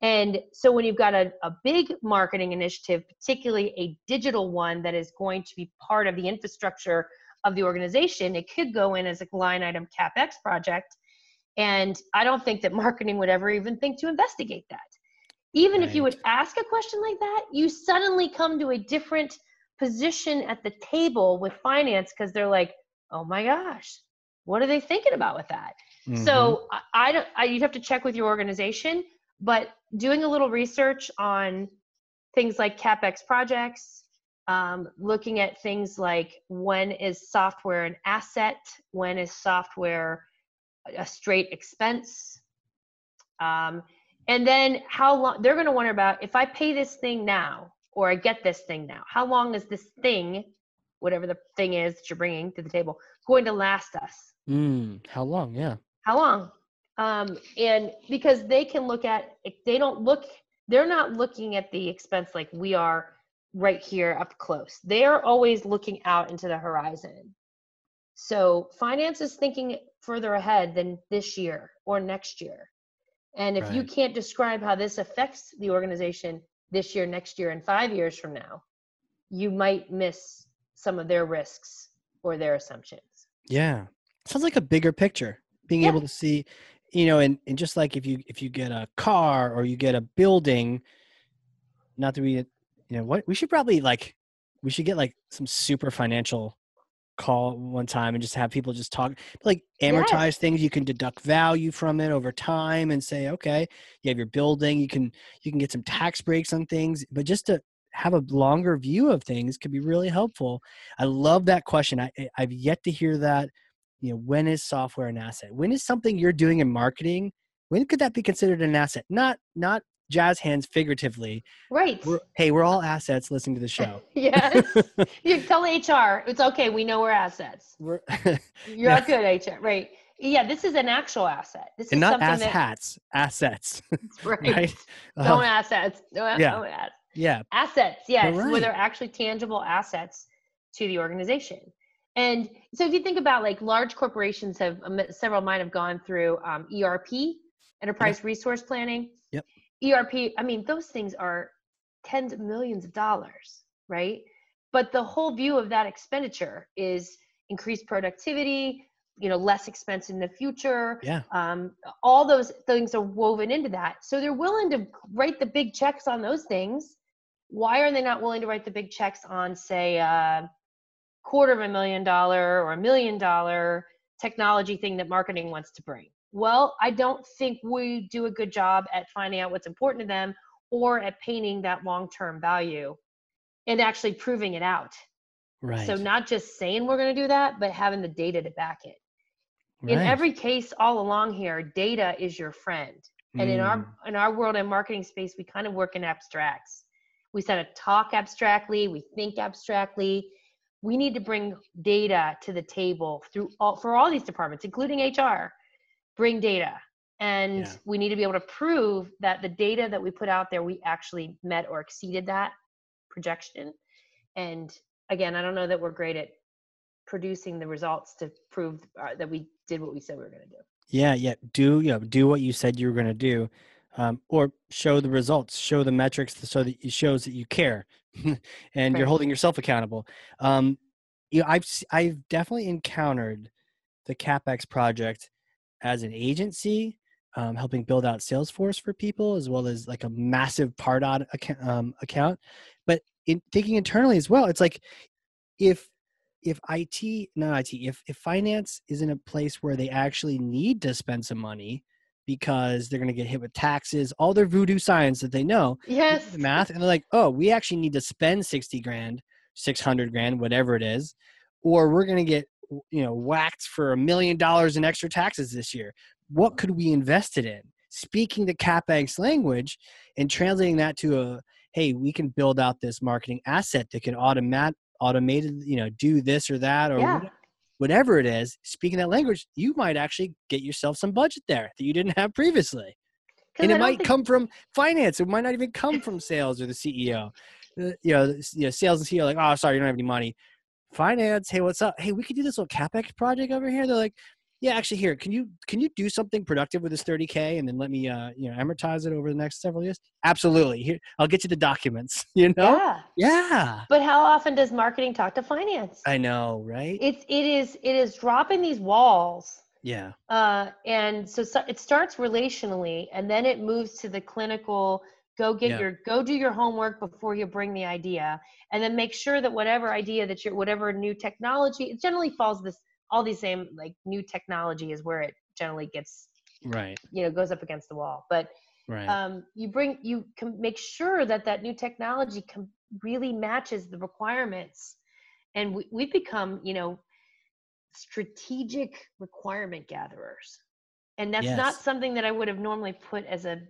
and so when you've got a, a big marketing initiative, particularly a digital one that is going to be part of the infrastructure of the organization, it could go in as a line item capex project. And I don't think that marketing would ever even think to investigate that. Even if you would ask a question like that, you suddenly come to a different position at the table with finance because they're like, oh my gosh, what are they thinking about with that? Mhm. So I, I don't. I, you'd have to check with your organization, but doing a little research on things like capex projects, um, looking at things like when is software an asset, when is software a straight expense, um, and then how long they're going to wonder about if I pay this thing now or I get this thing now, how long is this thing, whatever the thing is that you're bringing to the table, going to last us? Mm, how long? Yeah. How long? Um, and because they can look at, they don't look, they're not looking at the expense like we are right here up close. They're always looking out into the horizon. So finance is thinking further ahead than this year or next year. And if right. you can't describe how this affects the organization this year, next year, and five years from now, you might miss some of their risks or their assumptions. Yeah. Sounds like a bigger picture. Being yeah. able to see, you know, and, and just like if you if you get a car or you get a building, not to be you know what we should probably like we should get like some super financial call one time and just have people just talk like amortize yes. things you can deduct value from it over time and say okay you have your building you can you can get some tax breaks on things but just to have a longer view of things could be really helpful. I love that question i i've yet to hear that you know when is software an asset? When is something you're doing in marketing when could that be considered an asset? Not not jazz hands figuratively. Right. We're, hey, we're all assets listening to the show. <laughs> yes. <laughs> you tell HR it's okay. We know we're assets. We're <laughs> You're yeah. good, HR. Right. Yeah, this is an actual asset. This and is not ass that, hats, assets. right. right? No uh, assets. No, yeah. assets. Yeah. Assets, yes, right. where they're actually tangible assets to the organization. And so if you think about like large corporations have um, several might have gone through um, ERP, enterprise resource planning. Yep. ERP, I mean, those things are tens of millions of dollars, right? But the whole view of that expenditure is increased productivity, you know, less expense in the future. Yeah. Um, all those things are woven into that. So they're willing to write the big checks on those things. Why are they not willing to write the big checks on, say, a quarter of a million dollar or a million dollar technology thing that marketing wants to bring? Well, I don't think we do a good job at finding out what's important to them or at painting that long term value and actually proving it out. Right. So, not just saying we're going to do that, but having the data to back it. Right. In every case, all along here, data is your friend. And mm. in our mm. in our world and marketing space, we kind of work in abstracts. We kind of talk abstractly, we think abstractly. We need to bring data to the table through all for all these departments, including HR, bring data. And yeah. we need to be able to prove that the data that we put out there we actually met or exceeded that projection. And again i don't know that we're great at producing the results to prove uh, that we did what we said we were going to do. Yeah yeah. Do you know, do what you said you were going to do um, or show the results show the metrics so that it shows that you care <laughs> and right. you're holding yourself accountable. Um, you know, i've i've definitely encountered the capex project as an agency, um, helping build out Salesforce for people, as well as like a massive Pardot account, um, account. But in thinking internally as well, it's like if if IT, not IT, if if finance is in a place where they actually need to spend some money because they're going to get hit with taxes, all their voodoo science that they know, yes, the math, and they're like, oh, we actually need to spend sixty grand, six hundred grand, whatever it is, or we're going to get you know whacked for a million dollars in extra taxes this year. What could we invest it in? Speaking the capex language and translating that to a hey we can build out this marketing asset that can automate automated you know do this or that or yeah. whatever it is speaking that language you might actually get yourself some budget there that you didn't have previously. And it might think- come from finance. It might not even come from sales or the ceo uh, you know, you know sales and ceo like oh sorry you don't have any money finance hey what's up? Hey we could do this little capex project over here. They're like yeah actually here can you can you do something productive with this 30k and then let me uh you know amortize it over the next several years? Absolutely. Here i'll get you the documents <laughs> you know? Yeah. Yeah. But how often does marketing talk to finance? I know right? It's it is it is dropping these walls. Yeah. Uh and so, so it starts relationally and then it moves to the clinical go get yeah. your go do your homework before you bring the idea and then make sure that whatever idea that you're whatever new technology it generally falls this all these same like new technology is where it generally gets right you know goes up against the wall but right. um, you bring you can make sure that that new technology com- really matches the requirements and we, we've become you know strategic requirement gatherers and that's yes. not something that i would have normally put as a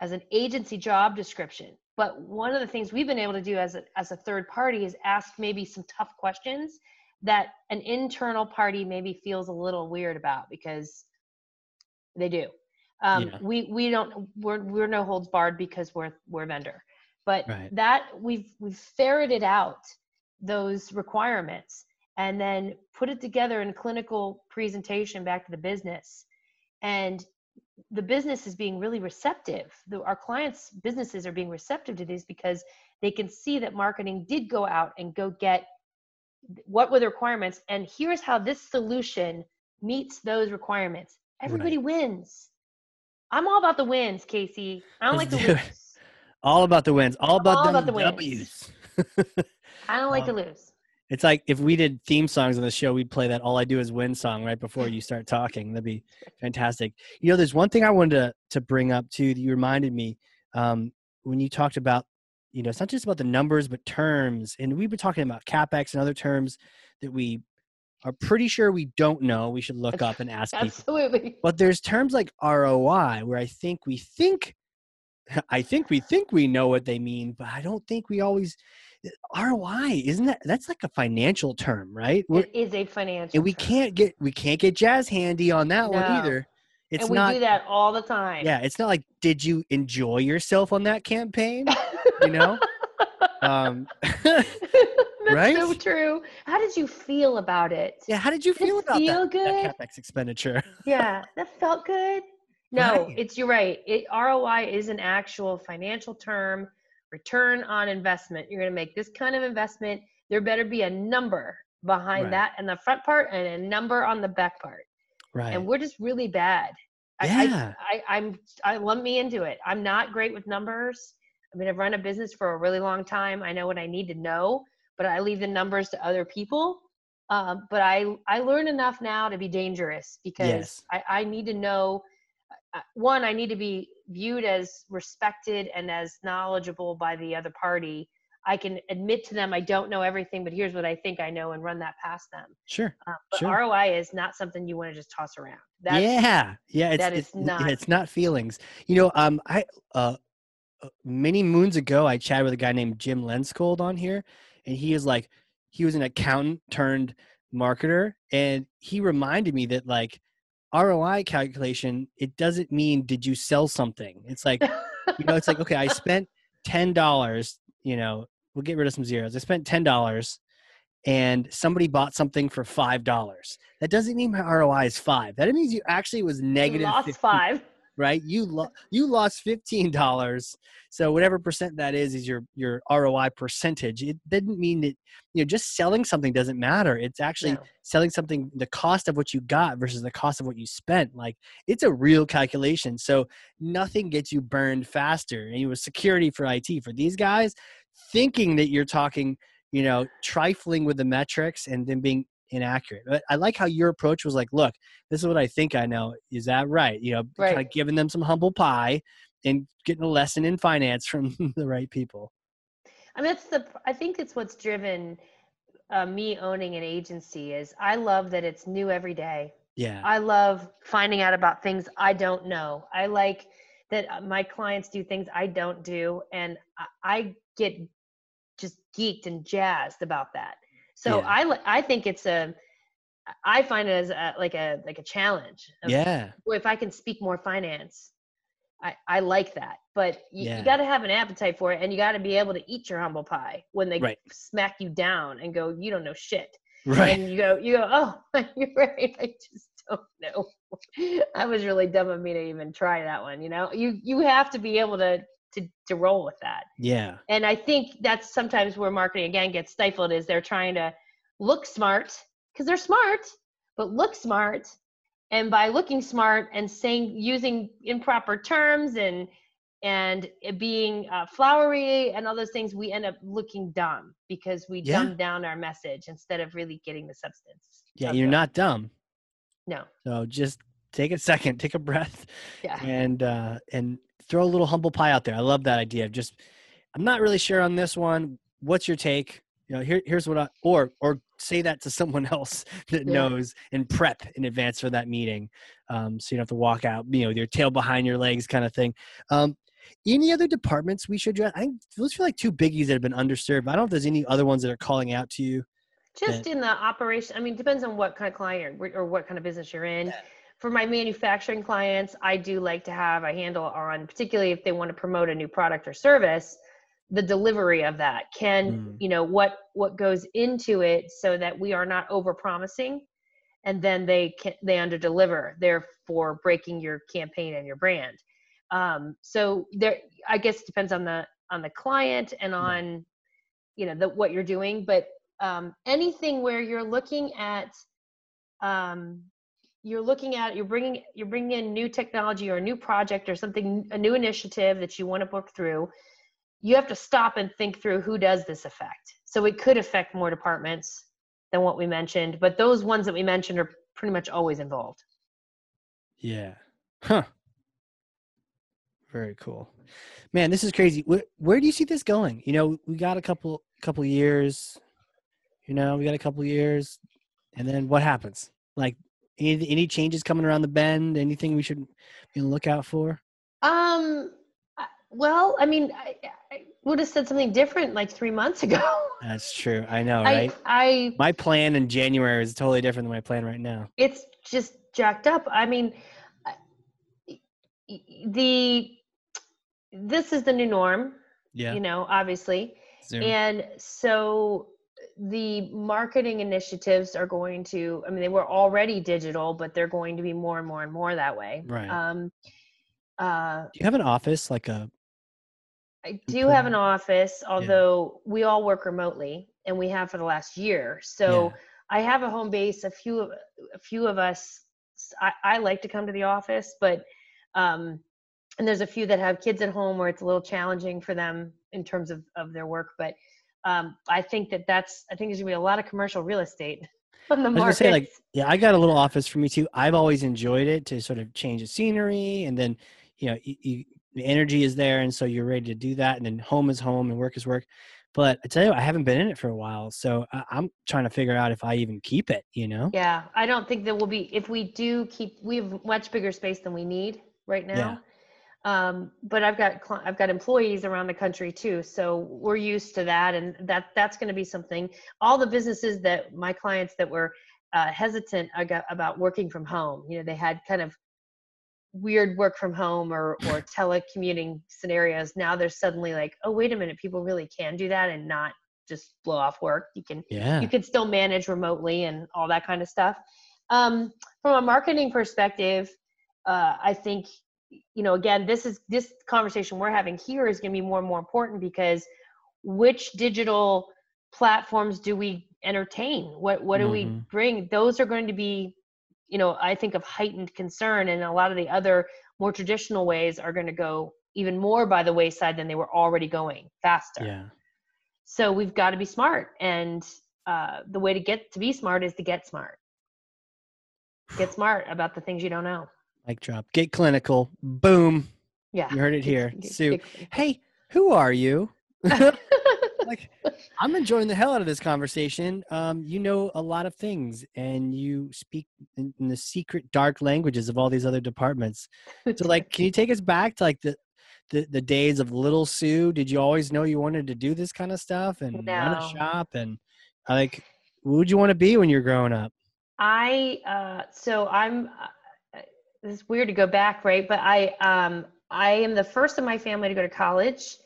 as an agency job description. But one of the things we've been able to do as a, as a third party is ask maybe some tough questions that an internal party maybe feels a little weird about because They do. Um, Yeah. We we don't we're we're no holds barred because we're we're a vendor, but Right. that we've we've ferreted out those requirements and then put it together in a clinical presentation back to the business, and the business is being really receptive. The, our clients' businesses are being receptive to these because they can see that marketing did go out and go get what were the requirements, and here's how this solution meets those requirements. Everybody wins. I'm all about the wins, Casey. I don't Let's like to <laughs> do lose. All about the wins. All about, all about the wins. <laughs> I don't like Um, to lose. It's like if we did theme songs on the show, we'd play that "All I Do Is Win" song right before you start talking. That'd be fantastic. You know, there's one thing I wanted to to bring up too. That you reminded me um, when you talked about, you know, it's not just about the numbers but terms, and we've been talking about capex and other terms that we are pretty sure we don't know. We should look up and <laughs> ask people. Absolutely. But there's terms like ROI where I think we think <laughs> I think we think we know what they mean, but I don't think we always ROI isn't that that's like a financial term, right? We're, It is a financial. and we term. can't get we can't get jazz handy on that one either. It's and we not do that all the time. yeah, it's not like did you enjoy yourself on that campaign? You know? <laughs> um <laughs> That's Right? so true. How did you feel about it? yeah, how did you Did feel about feel that, that good? capex expenditure? <laughs> yeah, that felt good. No, Right. it's you're right. It ROI is an actual financial term, return on investment. You're going to make this kind of investment. There better be a number behind Right. that in the front part and a number on the back part. Right. And we're just really bad. Yeah. I, I, I'm I lump me into it. I'm not great with numbers. I mean, I've run a business for a really long time. I know what I need to know, but I leave the numbers to other people. Um, but I I learn enough now to be dangerous because Yes. I, I need to know. Uh, One, I need to be viewed as respected and as knowledgeable by the other party. I can admit to them I don't know everything, but here's what I think I know and run that past them. Sure. Uh, but Sure. ROI is not something you want to just toss around. That's, yeah, yeah, it's that is it's, yeah, not- it's not feelings. You know, um, I uh, uh, many moons ago, I chatted with a guy named Jim Lenskold on here, and he is like, he was an accountant turned marketer, and he reminded me that like ROI calculation, it doesn't mean did you sell something. It's like you know, it's like okay, I <laughs> spent ten dollars. You know, we'll get rid of some zeros. I spent ten dollars, and somebody bought something for five dollars. That doesn't mean my ROI is five. That means you actually was negative. lost 15, five. Right? You lo- you lost fifteen dollars. So whatever percent that is is your your ROI percentage. It didn't mean that you know just selling something doesn't matter. It's actually No. selling something the cost of what you got versus the cost of what you spent. Like it's a real calculation. So nothing gets you burned faster. And it was security for IT for these guys thinking that you're talking, you know, trifling with the metrics and then being inaccurate. But I like how your approach was like, look, this is what I think I know. Is that right? You know, kind of giving them some humble pie and getting a lesson in finance from <laughs> the right people. I mean, that's the. I think it's what's driven uh, me owning an agency is I love that it's new every day. Yeah. I love finding out about things I don't know. I like that uh, my clients do things I don't do, and I, I get just geeked and jazzed about that. So Yeah. I I think it's a. I find it as a, like a like a challenge. of, yeah. well, if I can speak more finance, I, I like that. But you, Yeah. you got to have an appetite for it, and you got to be able to eat your humble pie when they Right. smack you down and go, "You don't know shit," Right. and you go, "You go, oh, you're <laughs> right. I just don't know." <laughs> I was really dumb of me to even try that one. You know, you you have to be able to to to roll with that Yeah. and i think that's sometimes where marketing again gets stifled is they're trying to look smart because they're smart but look smart and by looking smart and saying using improper terms and and it being uh, flowery and all those things we end up looking dumb because we Yeah. dumb down our message instead of really getting the substance Yeah. You're the- not dumb. no So just take a second, take a breath, yeah and uh, and throw a little humble pie out there. I love that idea of just. I'm not really sure on this one. What's your take? You know, here, here's what I or or say that to someone <laughs> else that Yeah. knows and prep in advance for that meeting, um, so you don't have to walk out, you know, with your tail behind your legs, kind of thing. Um, any other departments we should address? I think those feel like two biggies that have been underserved. I don't know if there's any other ones that are calling out to you. just in the operation i mean depends on what kind of client or, or what kind of business you're in for my manufacturing clients, I do like to have a handle on, particularly if they want to promote a new product or service, the delivery of that. Can Mm. you know what what goes into it so that we are not over promising, and then they can they under deliver, therefore breaking your campaign and your brand. Um, so there, I guess it depends on the on the client and on you know the what you're doing, but um, anything where you're looking at um, you're looking at you're bringing you're bringing in new technology or a new project or something a new initiative that you want to work through you have to stop and think through who does this affect so it could affect more departments than what we mentioned but those ones that we mentioned are pretty much always involved Yeah. Huh. Very cool. Man, this is crazy. Where, where do you see this going? You know, we got a couple couple years. You know, we got a couple years, and then what happens? Like, any any changes coming around the bend? Anything we should be on the lookout for? um well i mean i, I would have said something different like three months ago <laughs> That's true. I know, right? I, I my plan in January is totally different than my plan right now. it's just jacked up. I mean, I- y- y- the this is the new norm, Yeah. you know, obviously, Zoom. and so the marketing initiatives are going to. I mean, they were already digital, but they're going to be more and more and more that way. Right. Um, uh, do you have an office like a? I do have an office, although we all work remotely, and we have for the last year. So. Yeah. I have a home base. A few of a few of us. I, I like to come to the office, but um, and there's a few that have kids at home where it's a little challenging for them in terms of of their work. But um, I think that that's. I think there's gonna be a lot of commercial real estate <laughs> on the market. say, like, yeah, I got a little office for me too. I've always enjoyed it to sort of change the scenery, and then you know, you, you, the energy is there, and so you're ready to do that. And then home is home, and work is work. But I tell you, what, I haven't been in it for a while, so I, I'm trying to figure out if I even keep it. You know? yeah, I don't think there will be. If we do keep, we have much bigger space than we need right now. Um, but I've got I've got employees around the country too, so we're used to that, and that that's going to be something. All the businesses that my clients that were uh, hesitant about working from home, you know, they had kind of weird work from home or or <laughs> telecommuting scenarios. Now they're suddenly like, oh wait a minute, people really can do that and not just blow off work. You can Yeah. you can still manage remotely and all that kind of stuff. Um, from a marketing perspective, uh, I think you know again this is this conversation we're having here is going to be more and more important because which digital platforms do we entertain? What what do we Mhm. bring? Those are going to be you know I think of heightened concern, and a lot of the other more traditional ways are going to go even more by the wayside than they were already going faster Yeah. so we've got to be smart and uh, the way to get to be smart is to get smart get smart about the things you don't know Mic drop. Get clinical. Boom. yeah You heard it here. Get- Sue. get- Hey, who are you? <laughs> like i'm enjoying the hell out of this conversation um you know a lot of things and you speak in, in the secret dark languages of all these other departments so like can you take us back to like the the, the days of little sue did you always know you wanted to do this kind of stuff and run a shop and like who would you want to be when you're growing up i uh so i'm uh, it's weird to go back right but i um i am the first in my family to go to college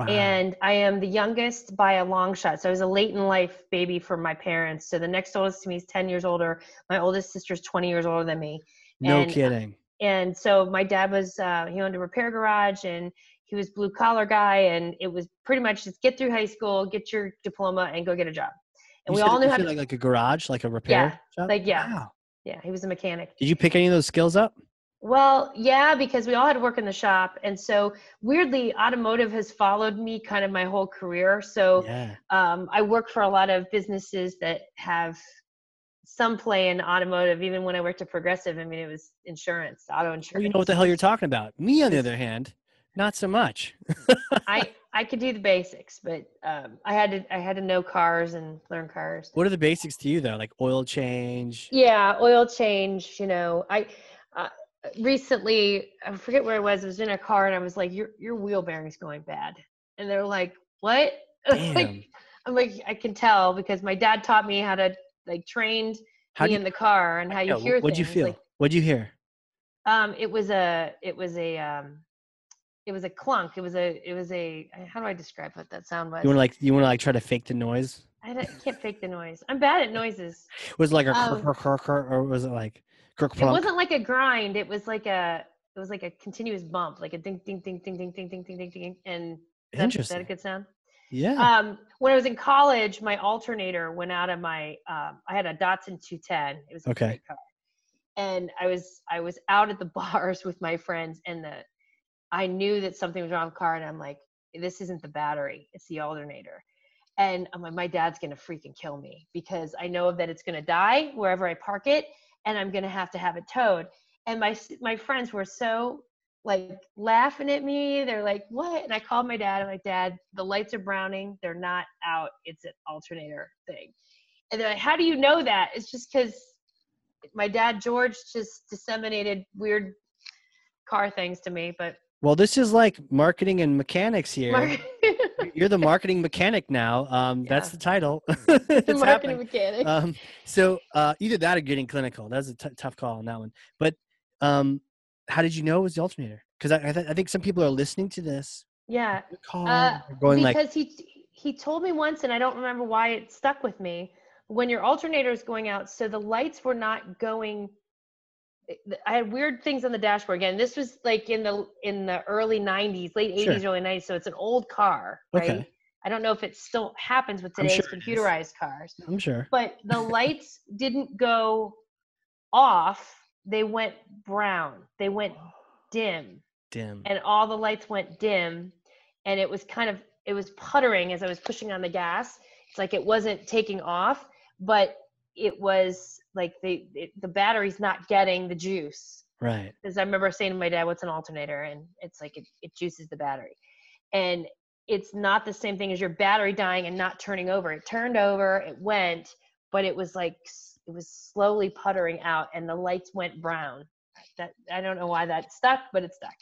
wow. and I am the youngest by a long shot. So I was a late in life baby for my parents. So the next oldest to me is 10 years older. My oldest sister's 20 years older than me. no and- kidding And so my dad was, uh, he owned a repair garage and he was blue collar guy. And it was pretty much just get through high school, get your diploma and go get a job. And You we said- all knew how to, like, like a garage like a repair shop? like, yeah. wow. Yeah, he was a mechanic. did you pick any of those skills up Well, yeah, because we all had to work in the shop. And so weirdly, automotive has followed me kind of my whole career. So yeah um, I work for a lot of businesses that have some play in automotive. Even when I worked at Progressive, I mean, it was insurance, auto well, insurance. you know what the hell you're talking about me on the other hand not so much I <laughs> I could do the basics, but um, I had to I had to know cars and learn cars. What are the basics to you though? Like oil change? Yeah, oil change. You know, I uh, recently I forget where I was. I was in a car and I was like, "Your your wheel bearing's going bad," and they're like, "What?" <laughs> Like, I'm like, I can tell because my dad taught me how to like trained How me you, in the car and how you hear what'd you feel? Like, what'd you hear? Um, it was a, it was a, um, it was a clunk. It was a, it was a. How do I describe what that sound was? You want to like you want to like try to fake the noise? I don't- can't fake the noise. I'm bad at noises. <laughs> Was it like a Um, krr, krr, krr, or was it like It wasn't like a grind. It was like a, it was like a continuous bump, like a ding, ding, ding, ding, ding, ding, ding, ding, ding, ding. And that, is that a good sound? Yeah. Um, when I was in college, my alternator went out of my. Um, I had a Datsun 210. It was a Okay. great car, and I was I was out at the <laughs> bars with my friends, and the I knew that something was wrong with the car, and I'm like, this isn't the battery, it's the alternator. And I'm like, my dad's gonna freaking kill me because I know that it's gonna die wherever I park it, and I'm gonna have to have it towed. And my my friends were so like laughing at me. They're like, "What?" And I called my dad. I'm like, "Dad, the lights are browning. They're not out. It's an alternator thing." And they're like, "How do you know that?" It's just because my dad George just disseminated weird car things to me. But well, this is like marketing and mechanics here. Mark- You're the marketing mechanic now. Um, <laughs> that's the title. <laughs> <laughs> the it's marketing happening. mechanic. Um, so uh, either that or getting clinical. That's a t- tough call on that one. But um, how did you know it was the alternator? Because I, I, th- I think some people are listening to this. yeah, Uh, going like, because he he told me once, and I don't remember why it stuck with me. When your alternator is going out, so the lights were not going. Eh, I had weird things on the dashboard. Again, this was like in the in the early '90s, late Sure. '80s, early '90s. So it's an old car, right? Okay. I don't know if it still happens with today's sure computerized cars, I'm sure. but the <laughs> lights didn't go off. They went brown. They went dim Dim. and all the lights went dim and it was kind of it was puttering as i was pushing on the gas it's like it wasn't taking off but it was like the it, the battery's not getting the juice Right. because i remember saying to my dad what's an alternator and it's like it, it juices the battery and it's not the same thing as your battery dying and not turning over it turned over it went but it was like it was slowly puttering out and the lights went brown that i don't know why that stuck but it stuck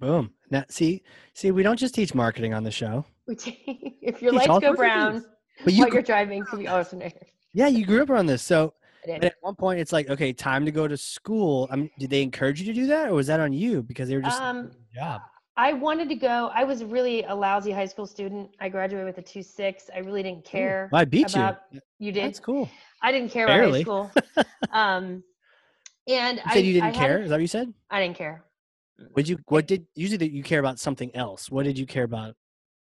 Boom. Now, see, see, we don't just teach marketing on the show. <laughs> If your Teach lights go brown things. But you, while gr- you're driving to the alternator. Yeah, you grew up around this. So I at one point, it's like, okay, time to go to school. I mean, did they encourage you to do that, or was that on you because they were just Um, job? I wanted to go. I was really a lousy high school student. I graduated with a two six. I really didn't care. Well, I beat about- you. You did. That's cool. I didn't care Barely. about high school. <laughs> um, and You I said you didn't had- care. Is that what you said? I didn't care. Would you? What did usually that you care about something else? What did you care about?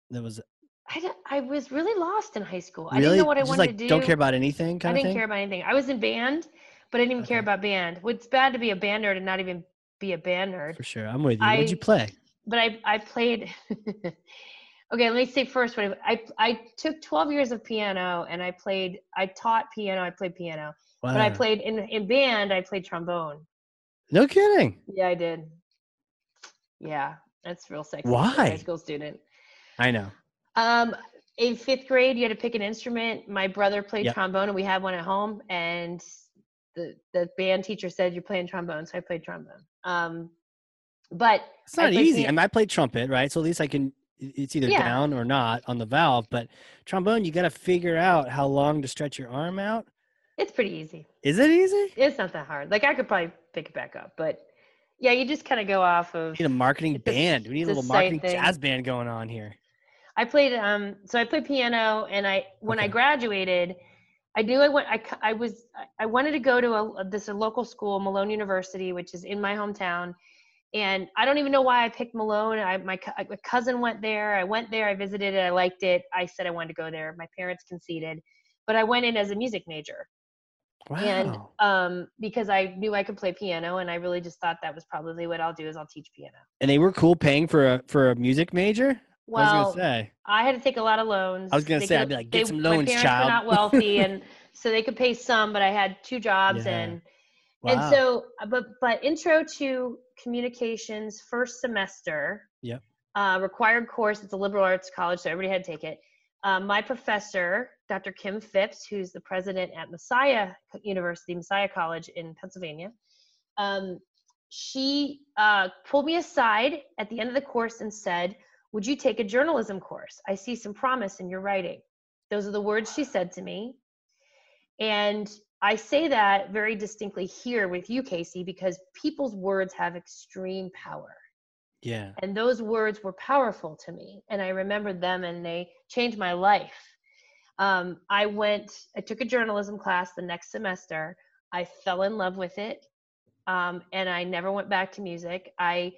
That was I, I was really lost in high school. I really didn't know what I just wanted like to do. don't care about anything I didn't thing. care about anything. I was in band, but I didn't even care about band. It's bad to be a band nerd and not even be a band nerd. For sure, I'm with you. What'd you play? but I I played. <laughs> okay, let me say first what I, I I took 12 years of piano and I played. I taught piano. I played piano, but I played in in band. I played trombone. No kidding. Yeah, I did. Yeah, that's real sexy. Why? High school student. I know. Um, in fifth grade, you had to pick an instrument. My brother played Yep. trombone, and we had one at home. And the the band teacher said, "You're playing trombone," so I played trombone. Um, but It's not easy. pian- I mean, I played trumpet, right? So at least I can. It's either Yeah. down or not on the valve. But trombone, you got to figure out how long to stretch your arm out. it's pretty easy. Is it easy? It's not that hard. Like I could probably pick it back up, but yeah, you just kind of go off of. We need a marketing band. We need a little marketing thing. jazz band going on here. I played um so I played piano and I when I graduated I knew I went I, I was I wanted to go to a this a local school Malone University which is in my hometown and I don't even know why I picked Malone. I my, my cousin went there. I went there. I visited it. I liked it. I said I wanted to go there. My parents conceded but I went in as a music major. Wow. and um because I knew I could play piano and I really just thought that was probably what I'll do is I'll teach piano. And they were cool paying for a for a music major. I well say. I had to take a lot of loans. I was gonna They say, I'd be like, "Get some My loans, parents child." were not wealthy, <laughs> and so they could pay some, but I had two jobs, Yeah. and Wow. and so, uh, but but intro to communications first semester. Yep. Uh, required course. It's a liberal arts college, so everybody had to take it. Um, my professor, Dr. Kim Phipps, who's the president at Messiah University, Messiah College in Pennsylvania, um, she uh, pulled me aside at the end of the course and said, Would you take a journalism course? I see some promise in your writing. Those are the words she said to me. And I say that very distinctly here with you, Casey, because people's words have extreme power. Yeah. And those words were powerful to me. And I remembered them and they changed my life. Um, I went, I took a journalism class the next semester. I fell in love with it. Um, and I never went back to music. I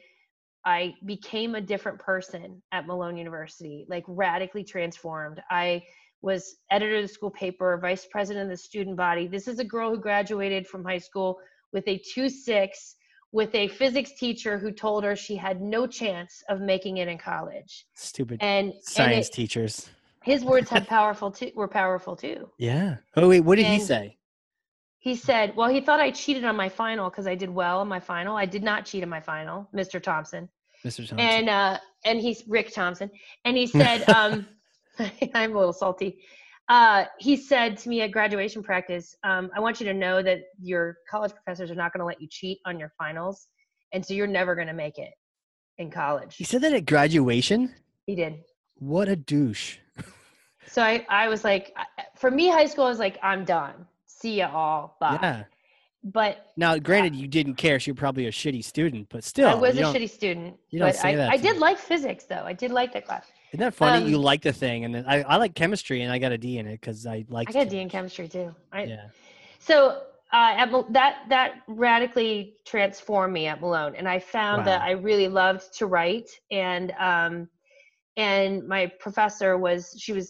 I became a different person at Malone University, like radically transformed. I was editor of the school paper, vice president of the student body. This is a girl who graduated from high school with a 2.6 with a physics teacher who told her she had no chance of making it in college. Stupid And science and it, teachers. his words had powerful too were powerful too. Yeah. Oh wait, what did he say? He said, "Well, he thought I cheated on my final because I did well on my final. I did not cheat on my final, Mr. Thompson." Mr. Thompson. and uh and he's rick thompson and he said <laughs> um <laughs> i'm a little salty uh he said to me at graduation practice um i want you to know that your college professors are not going to let you cheat on your finals and so you're never going to make it in college he said that at graduation? he did What a douche. <laughs> so i i was like for me high school I was like i'm done see ya all bye Yeah. but Now, granted, you didn't care. So you're probably a shitty student, but still, i was a shitty student you don't but say I, that I did like physics though i did like that class Isn't that funny? you um, like the thing, and then I, I like chemistry, and I got a D in it because I like. i got a d in chemistry too I, Yeah. So uh, at, that that radically transformed me at Malone, and I found that I really loved to write, and um, and my professor was she was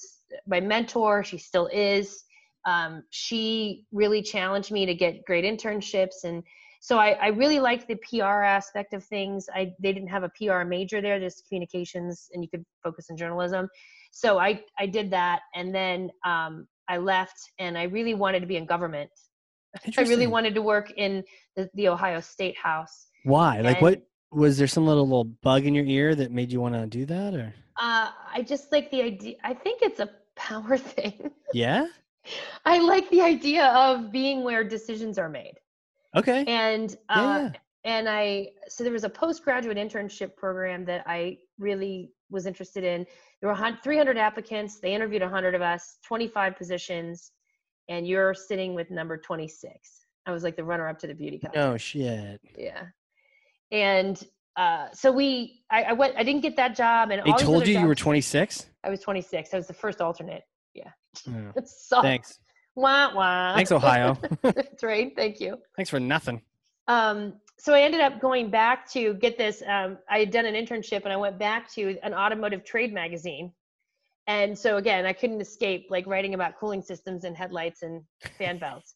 my mentor. She still is. Um, she really challenged me to get great internships, and so I, I really liked the PR aspect of things. I they didn't have a PR major there, just communications, and you could focus on journalism. So I I did that, and then um, I left, and I really wanted to be in government. I really wanted to work in the, the Ohio State House. Why? Like, what was there? Some little little bug in your ear that made you want to do that, or Uh, I just like the idea. I think it's a power <laughs> thing. yeah? I like the idea of being where decisions are made. Okay. And uh, yeah. and I so there was a postgraduate internship program that I really was interested in. There were 300 applicants. They interviewed 100 of us, 25 positions, and you're sitting with number 26. I was like the runner up to the beauty contest. No shit. Yeah. And uh, so we, I, I went, I didn't get that job, and They all told you you were 26. I was 26. I was the first alternate. It sucked. thanks. Wah wah. Thanks, Ohio. <laughs> <laughs> That's right. Thank you. Thanks for nothing. Um, so I ended up going back to get this. Um, I had done an internship, and I went back to an automotive trade magazine. And so again, I couldn't escape like writing about cooling systems and headlights and fan belts.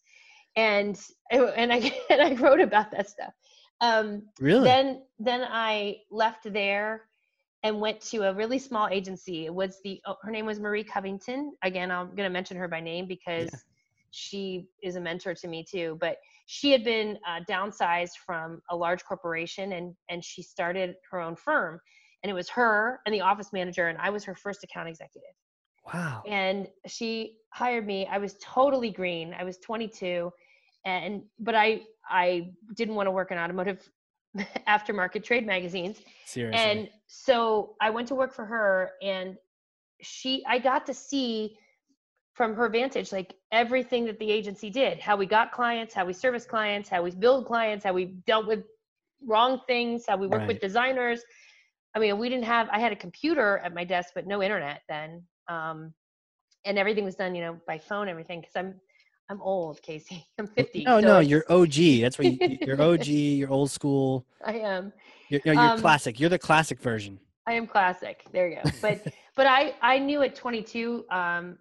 And <laughs> and I and I wrote about that stuff. Um, Really? then then I left there and went to a really small agency. It was the oh, her name was Marie Covington. Again, I'm going to mention her by name because she is a mentor to me too. But she had been uh, downsized from a large corporation and and she started her own firm. And it was her and the office manager, and I was her first account executive wow. and she hired me i was totally green i was 22 and but i i didn't want to work in automotive <laughs> aftermarket trade magazines. Seriously. and so i went to work for her and she i got to see from her vantage like everything that the agency did how we got clients how we service clients how we build clients how we dealt with wrong things how we work with designers. I mean we didn't have i had a computer at my desk but no internet then um, and everything was done you know by phone everything because i'm i'm old casey <laughs> i'm 50 no, so no, it's- you're OG. That's what you, you're <laughs> OG. You're old school. <laughs> i am You're, no, you're Um, classic. You're the classic version. I am classic. There you go. But but I I knew at 22, um,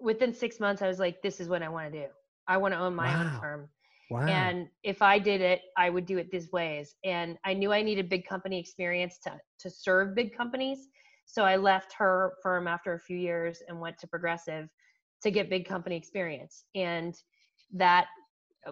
within six months, I was like, this is what I want to do. I want to own my Wow. own firm, Wow. and if I did it, I would do it these ways. And I knew I needed big company experience to to serve big companies. So I left her firm after a few years and went to Progressive to get big company experience, and that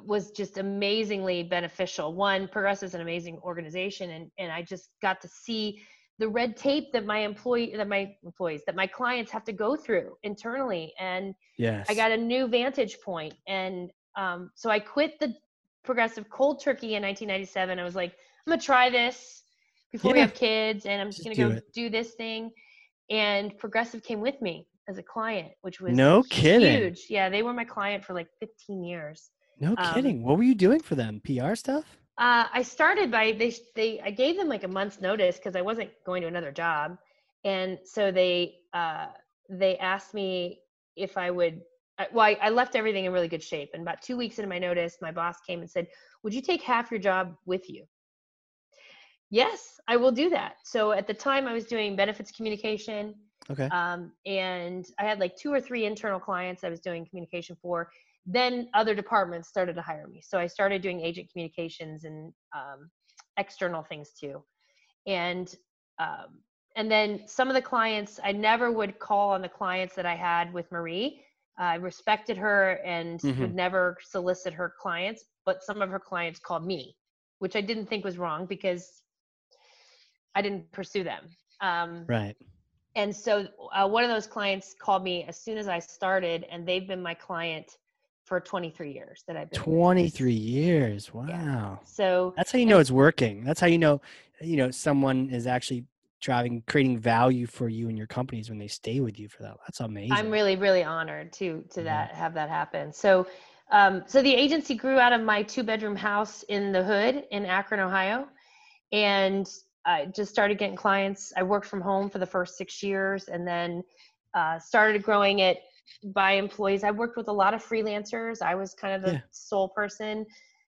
was just amazingly beneficial. One, Progressive is an amazing organization, and and I just got to see the red tape that my employee that my employees that my clients have to go through internally. And yes. i got a new vantage point. And um, so i quit the progressive cold turkey in 1997 i was like i'm gonna try this before we have kids and i'm just, Just gonna do go it. do this thing. And progressive came with me as a client which was No kidding. huge yeah they were my client for like 15 years No Um, kidding. What were you doing for them? PR stuff? Uh, I started by they they I gave them like a month's notice because I wasn't going to another job, and so they uh, they asked me if I would. Well, I, I left everything in really good shape, and about two weeks into my notice, my boss came and said, "Would you take half your job with you?" Yes, I will do that. So at the time, I was doing benefits communication, Okay. um, and I had like two or three internal clients I was doing communication for. Then other departments started to hire me, so I started doing agent communications and um, external things too. And um, and then some of the clients I never would call on the clients that I had with Marie. I respected her and Mhm. would never solicit her clients, but some of her clients called me, which I didn't think was wrong because I didn't pursue them. Um, right. And so uh, one of those clients called me as soon as I started, and they've been my client for 23 years that I've been. with. 23 years. Wow. So That's how you know it's working. That's how you know, you know, someone is actually driving, creating value for you and your companies when they stay with you for that. That's amazing. I'm really, really honored to to Mhm. that have that happen. So, um, so the agency grew out of my two bedroom house in the hood in Akron, Ohio, and I just started getting clients. I worked from home for the first six years, and then uh, started growing it by employees. I worked with a lot of freelancers. I was kind of the Yeah. sole person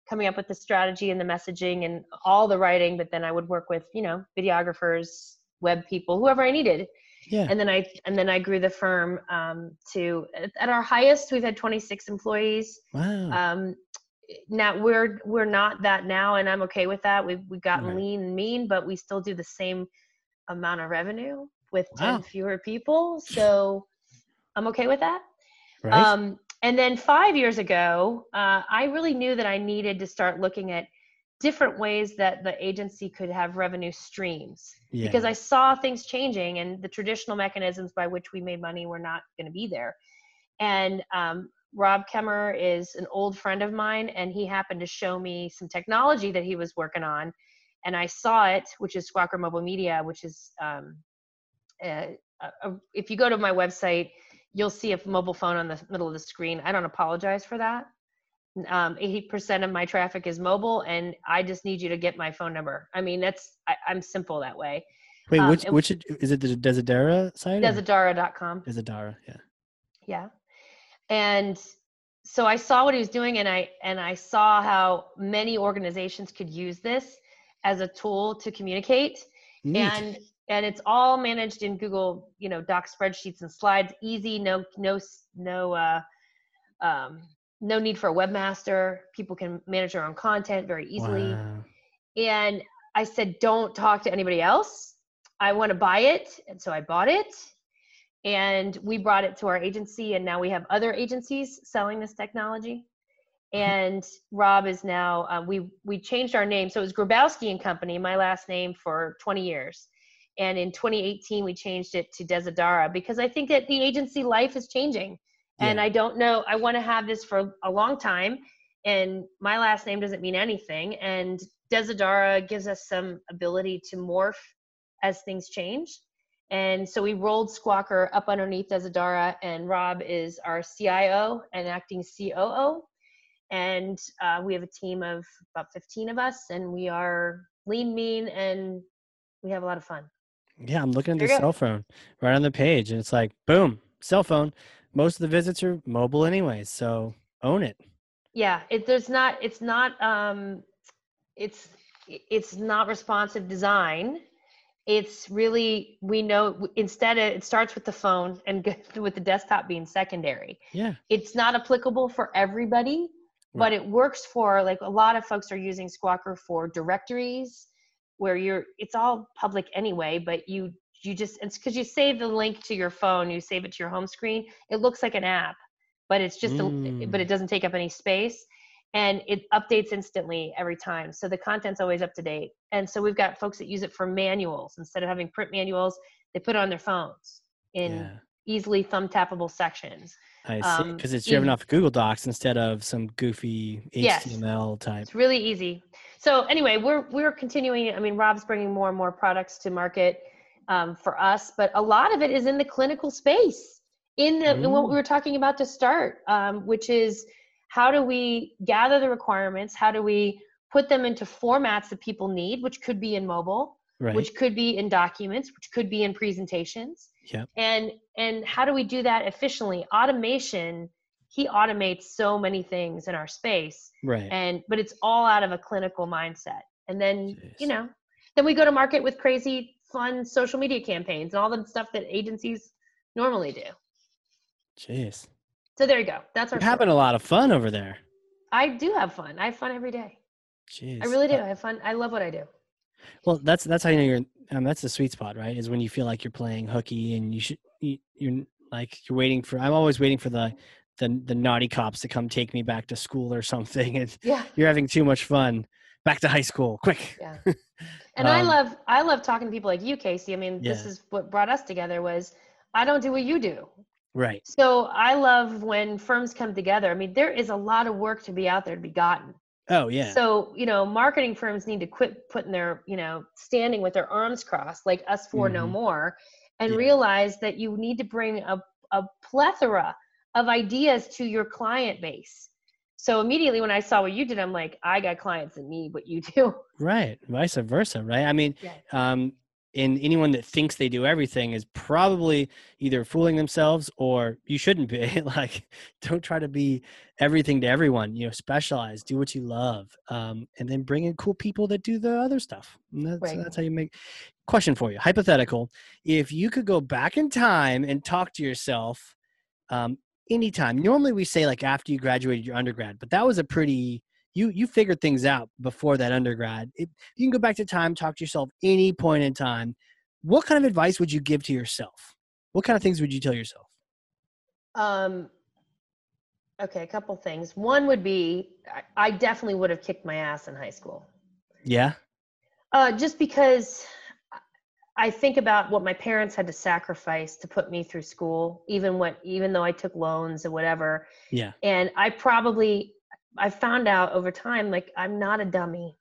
coming up with the strategy and the messaging and all the writing. But then I would work with you know videographers, web people, whoever I needed yeah. and then I and then I grew the firm um, to at our highest we've had 26 employees. wow. Um, now we're we're not that now, and I'm okay with that. We've we've gotten Right. lean and mean, but we still do the same amount of revenue with 10 fewer people. So I'm okay with that. right. Um, and then five years ago, uh, I really knew that I needed to start looking at different ways that the agency could have revenue streams yeah. because I saw things changing and the traditional mechanisms by which we made money were not going to be there. And um, Rob Kemmer is an old friend of mine, and he happened to show me some technology that he was working on. And I saw it, which is Squawqr Mobile Media, which is, um, uh, uh, if you go to my website, you'll see a mobile phone on the middle of the screen. I don't apologize for that. Um, 80% of my traffic is mobile, and I just need you to get my phone number. I mean, that's, I, I'm simple that way. Wait, um, which which is it? The Desidara site? Desidara.com. Desidara, Yeah. Yeah. And so I saw what he was doing and I and I saw how many organizations could use this as a tool to communicate Neat. and and it's all managed in Google, you know, doc spreadsheets and slides, easy, no no no uh um no need for a webmaster. People can manage their own content very easily. Wow. And I said, don't talk to anybody else. I want to buy it. And so I bought it. And we brought it to our agency. And now we have other agencies selling this technology. And Rob is now, uh, we, we changed our name. So it was Grabowski and Company, my last name for 20 years. And in 2018, we changed it to Desidara because I think that the agency life is changing. And Yeah. I don't know, I want to have this for a long time. And my last name doesn't mean anything. And Desidara gives us some ability to morph as things change. And so we rolled Squawqr up underneath Desidara, and Rob is our CIO and acting COO. And uh, we have a team of about 15 of us, and we are lean, mean, and we have a lot of fun. Yeah, I'm looking at the cell phone right on the page, and it's like, boom, cell phone. Most of the visits are mobile, anyways. So own it. Yeah, it there's not it's not um it's it's not responsive design. It's really we know instead it starts with the phone and <laughs> with the desktop being secondary. Yeah. It's not applicable for everybody, but it works for like a lot of folks are using Squawqr for directories where you're it's all public anyway, but you you just it's because you save the link to your phone, you save it to your home screen. It looks like an app, but it's just a, but Mm. it doesn't take up any space and it updates instantly every time. So the content's always up to date. And so we've got folks that use it for manuals instead of having print manuals, they put it on their phones in Yeah. easily thumb tappable sections. I see. um, Because it's driven off Google Docs instead of some goofy Yes. HTML type. It's really easy. So anyway, we're we're continuing. I mean, Rob's bringing more and more products to market um, for us, but a lot of it is in the clinical space, in the in what Mm. we were talking about to start, um, which is how do we gather the requirements how do we put them into formats that people need which could be in mobile right. which could be in documents which could be in presentations Yeah. and and how do we do that efficiently automation he automates so many things in our space right. and but it's all out of a clinical mindset and then you know then we go to market with crazy fun social media campaigns and all the stuff that agencies normally do Jeez. So there you go that's our You're having a lot of fun over there. i do have fun i have fun every day Jeez. i really do Uh, i have fun i love what i do Well, that's that's how you know you're. Um, that's the sweet spot, right? Is when you feel like you're playing hooky and you should. You, you're like you're waiting for. I'm always waiting for the the the naughty cops to come take me back to school or something. And yeah you're having too much fun. Back to high school, quick. yeah <laughs> and i Um, love i love talking to people like you casey i mean this is what brought us together was i don't do what you do Right. so i love when firms come together i mean there is a lot of work to be out there to be gotten Oh yeah. So, you know, marketing firms need to quit putting their, you know, standing with their arms crossed, like us for no Mhm. more, and Yeah. realize that you need to bring a, a plethora of ideas to your client base. So immediately when I saw what you did, I'm like, I got clients that need what you <laughs> do. right. Vice versa. Right. I mean, Yeah. um, and anyone that thinks they do everything is probably either fooling themselves or you shouldn't be. <laughs> Like don't try to be everything to everyone you know specialize do what you love um, and then bring in cool people that do the other stuff. And that's, Right. that's how you make question for you hypothetical. If you could go back in time and talk to yourself um, anytime normally we say like after you graduated your undergrad but that was a pretty you you figured things out before that undergrad if you can go back to time talk to yourself any point in time what kind of advice would you give to yourself what kind of things would you tell yourself Um, okay, a couple things. One would be I, I definitely would have kicked my ass in high school. yeah Uh, just because I think about what my parents had to sacrifice to put me through school, even when even though I took loans and whatever. yeah And I probably I found out over time like I'm not a dummy.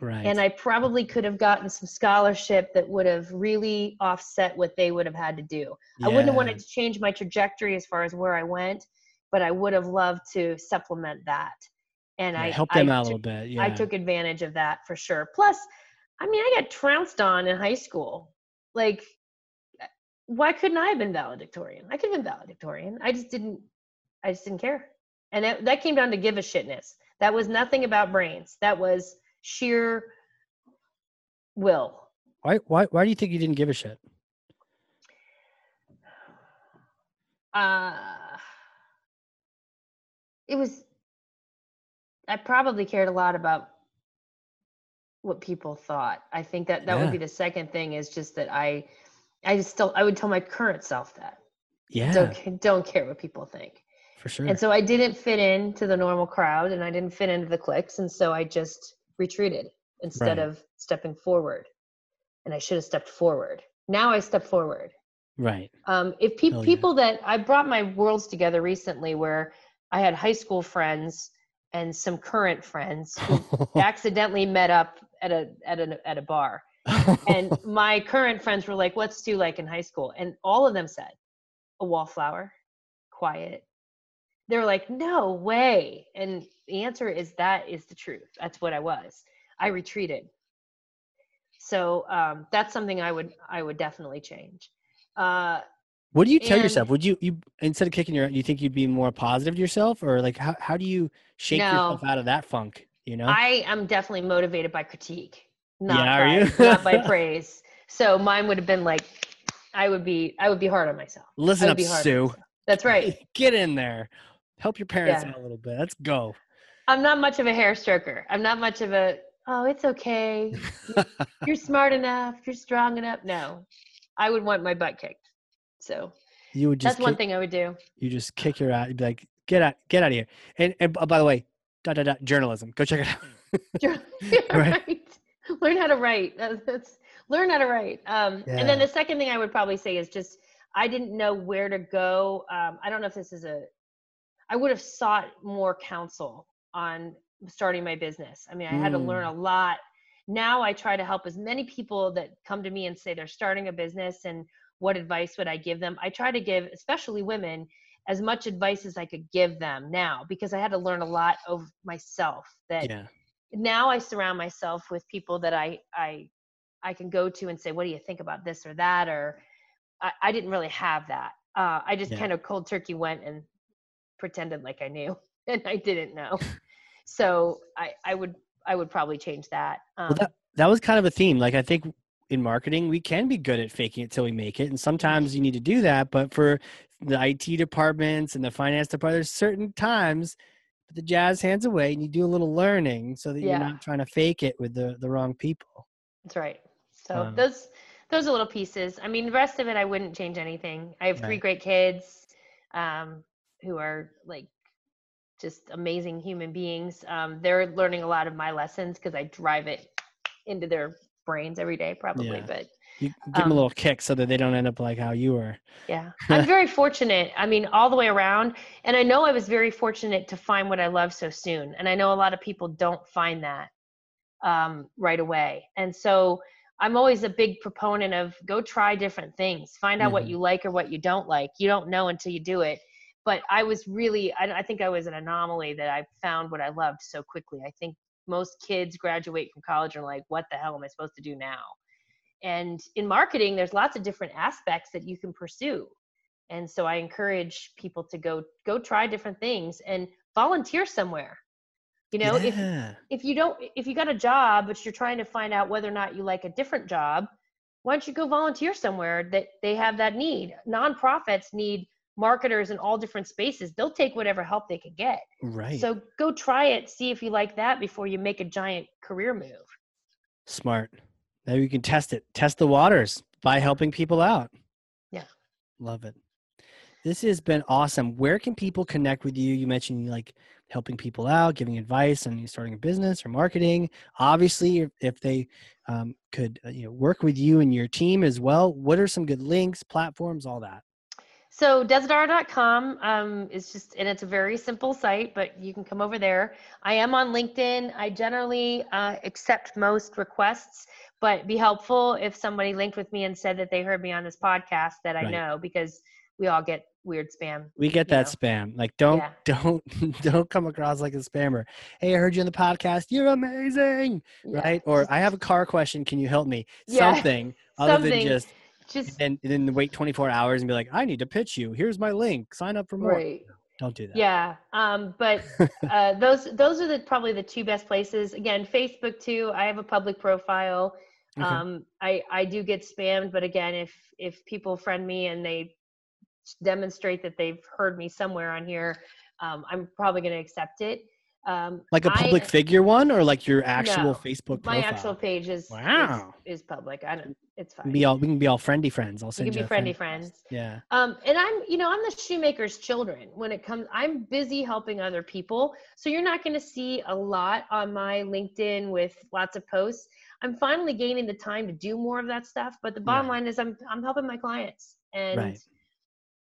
right And I probably could have gotten some scholarship that would have really offset what they would have had to do. I wouldn't have wanted to change my trajectory as far as where I went, but I would have loved to supplement that. And Yeah, I helped them I out a little bit yeah I took advantage of that for sure. Plus, I mean, I got trounced on in high school. Like, why couldn't I have been valedictorian? I could have been valedictorian. I just didn't. I just didn't care, and that, that came down to give a shitness. That was nothing about brains. That was sheer will. why why why do you think you didn't give a shit Uh, it was. I probably cared a lot about what people thought. I think that that Yeah. would be the second thing is just that I, I just still I would tell my current self that yeah don't don't care what people think. For sure And so I didn't fit into the normal crowd, and I didn't fit into the cliques, and so I just retreated instead Right. of stepping forward. And I should have stepped forward. Now I step forward. right Um, if Hell yeah. people that I brought my worlds together recently, where I had high school friends and some current friends who <laughs> accidentally met up at a at a at a bar, and <laughs> my current friends were like, "What's Sue like in high school?" And all of them said, "A wallflower, quiet." They were like, "No way!" And the answer is that is the truth. That's what I was. I retreated. So um, that's something I would I would definitely change. Uh, what do you tell and- yourself would you you instead of kicking your you think you'd be more positive to yourself or like how, how do you shake yourself out of that funk you know I am definitely motivated by critique, not Yeah, by not by <laughs> praise. So mine would have been like, I would be I would be hard on myself. Listen up be hard on sue. That's right. <laughs> get in there help your parents Yeah. out a little bit let's go I'm not much of a hair stroker. I'm not much of a oh it's okay. <laughs> You're smart enough. You're strong enough. No, I would want my butt kicked. So you would just that's one thing I would do. you just kick your ass you'd be like get out get out of here and, and uh, by the way dot, dot, dot, journalism go check it out <laughs> <laughs> Yeah, Right. right. Learn how to write. That's, that's learn how to write. Um, yeah. And then the second thing I would probably say is just I didn't know where to go. Um, I don't know if this is a. I would have sought more counsel on starting my business. I mean, I had to learn a lot. Now I try to help as many people that come to me and say they're starting a business and what advice would I give them. I try to give, especially women, as much advice as I could give them now because I had to learn a lot of myself that Yeah. now I surround myself with people that I I I can go to and say, what do you think about this or that? Or I, I didn't really have that. Uh, I just Yeah. kind of cold turkey went and pretended like I knew <laughs> and I didn't know. so I, I would I would probably change that. Um, Well, that that was kind of a theme. Like I think in marketing, we can be good at faking it till we make it, and sometimes you need to do that. But for the IT departments and the finance department, there's certain times put the jazz hands away and you do a little learning so that Yeah. you're not trying to fake it with the the wrong people. That's right. So Wow. those those are little pieces. I mean, the rest of it, I wouldn't change anything. I have three Right. great kids um, who are like just amazing human beings. Um, they're learning a lot of my lessons because I drive it into their brains every day, probably. Yeah. But You give them Um, a little kick so that they don't end up like how you were. yeah, <laughs> I'm very fortunate. I mean, all the way around. And I know I was very fortunate to find what I love so soon. And I know a lot of people don't find that um, right away. And so I'm always a big proponent of go try different things, find out what Mhm. you like or what you don't like. You don't know until you do it. But I was really, I, I think I was an anomaly that I found what I loved so quickly. I think most kids graduate from college and are like, what the hell am I supposed to do now? And in marketing, there's lots of different aspects that you can pursue. And so I encourage people to go go try different things and volunteer somewhere. You know, if if you don't if you got a job but you're trying to find out whether or not you like a different job, why don't you go volunteer somewhere that they have that need? Nonprofits need marketers in all different spaces. They'll take whatever help they can get. right. So go try it, see if you like that before you make a giant career move. Smart. now you can test it. Test the waters by helping people out. Yeah. Love it. This has been awesome. Where can people connect with you? You mentioned like helping people out, giving advice and starting a business or marketing. Obviously, if, if they um, could uh, you know work with you and your team as well, what are some good links, platforms, all that? So desidara.com um, is just, and it's a very simple site, but you can come over there. I am on LinkedIn. I generally uh, accept most requests, but be helpful if somebody linked with me and said that they heard me on this podcast that I Right. know because we all get weird spam. We get that know. spam. Like don't Yeah. <laughs> don't don't come across like a spammer. Hey, I heard you on the podcast. You're amazing. Yeah, Right? Or I have a car question. Can you help me? Yeah, Something <laughs> other than just just and then wait 24 hours and be like, I need to pitch you. Here's my link. Sign up for more. right. Don't do that. Yeah, um, but <laughs> uh, those those are the probably the two best places. Again, Facebook too. I have a public profile. Okay. Um, I I do get spammed, but again, if if people friend me and they demonstrate that they've heard me somewhere on here, um, I'm probably going to accept it. Um, like a public figure one or like your actual No, Facebook my actual page is, is- Wow. is public. I don't. It's fine. be all we can be all friendly friends. I'll you can you be friendly friend friends. Yeah. Um, and I'm, you know, I'm the shoemaker's children when it comes. I'm busy helping other people, so you're not going to see a lot on my LinkedIn with lots of posts. I'm finally gaining the time to do more of that stuff, but the bottom Right. line is I'm I'm helping my clients, and Right.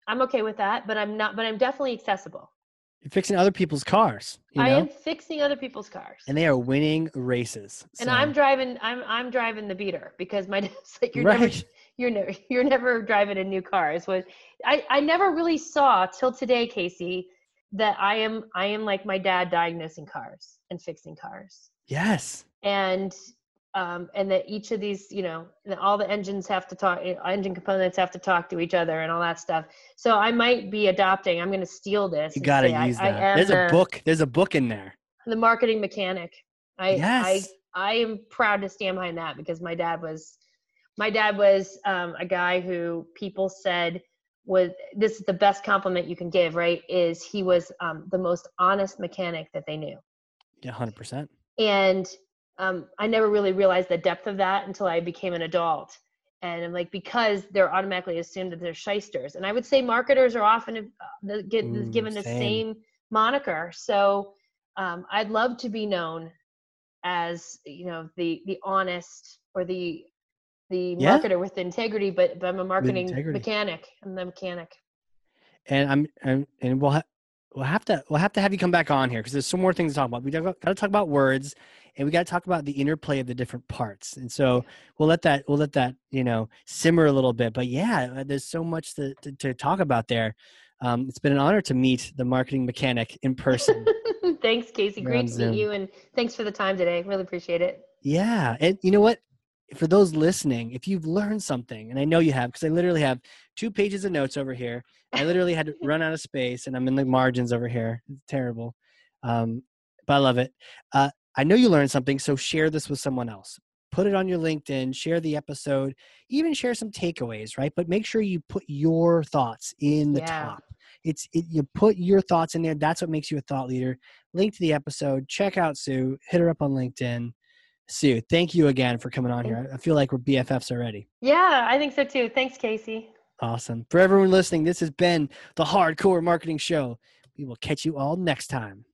I'm okay with that. But I'm not. But I'm definitely accessible. You're fixing other people's cars, you I am fixing other people's cars, and they are winning races. and I'm driving. I'm I'm driving the beater because my <laughs> dad's like you're never <laughs> you're never you're never driving a new car is what I, I never really saw till today casey that i am i am like my dad diagnosing cars and fixing cars Yes. and um and that each of these you know that all the engines have to talk eh, engine components have to talk to each other and all that stuff so i might be adopting i'm going to steal this You got to I- use I that. am There's a the- book. There's a book in there. the marketing mechanic. I Yes. I I am proud to stand behind that because my dad was my dad was um, a guy who people said was this is the best compliment you can give, right? Is he was um, the most honest mechanic that they knew, Yeah, hundred percent. and um, I never really realized the depth of that until I became an adult. And I'm like, because they're automatically assumed that they're shysters. And I would say marketers are often uh, get, Mm, given the same. same moniker. So um, I'd love to be known as, you know, the the honest or the the Yeah. marketer with integrity, but, but I'm a marketing mechanic. I'm the mechanic. And I'm, I'm and we'll ha- we'll have to we'll have to have you come back on here because there's some more things to talk about. We got to talk about words, and we got to talk about the interplay of the different parts. And so we'll let that we'll let that you know simmer a little bit. But yeah, uh, there's so much to to, to talk about there. Um, it's been an honor to meet the marketing mechanic in person. <laughs> thanks, Casey. We're Great to Zoom. meet you, and thanks for the time today. Really appreciate it. Yeah. And you know what? For those listening, if you've learned something, and I know you have, because I literally have two pages of notes over here. I literally had to <laughs> run out of space and I'm in the margins over here. It's terrible. Um, but I love it. Uh, I know you learned something, so share this with someone else. Put it on your LinkedIn, share the episode, even share some takeaways, right? But make sure you put your thoughts in the Yeah. top. It's it, you put your thoughts in there. That's what makes you a thought leader. Link to the episode. Check out Sue. Hit her up on LinkedIn. Sue, thank you again for coming on here. I feel like we're BFFs already. Yeah, I think so too. Thanks, Casey. Awesome. For everyone listening, this has been the Hard Corps Marketing Show. We will catch you all next time.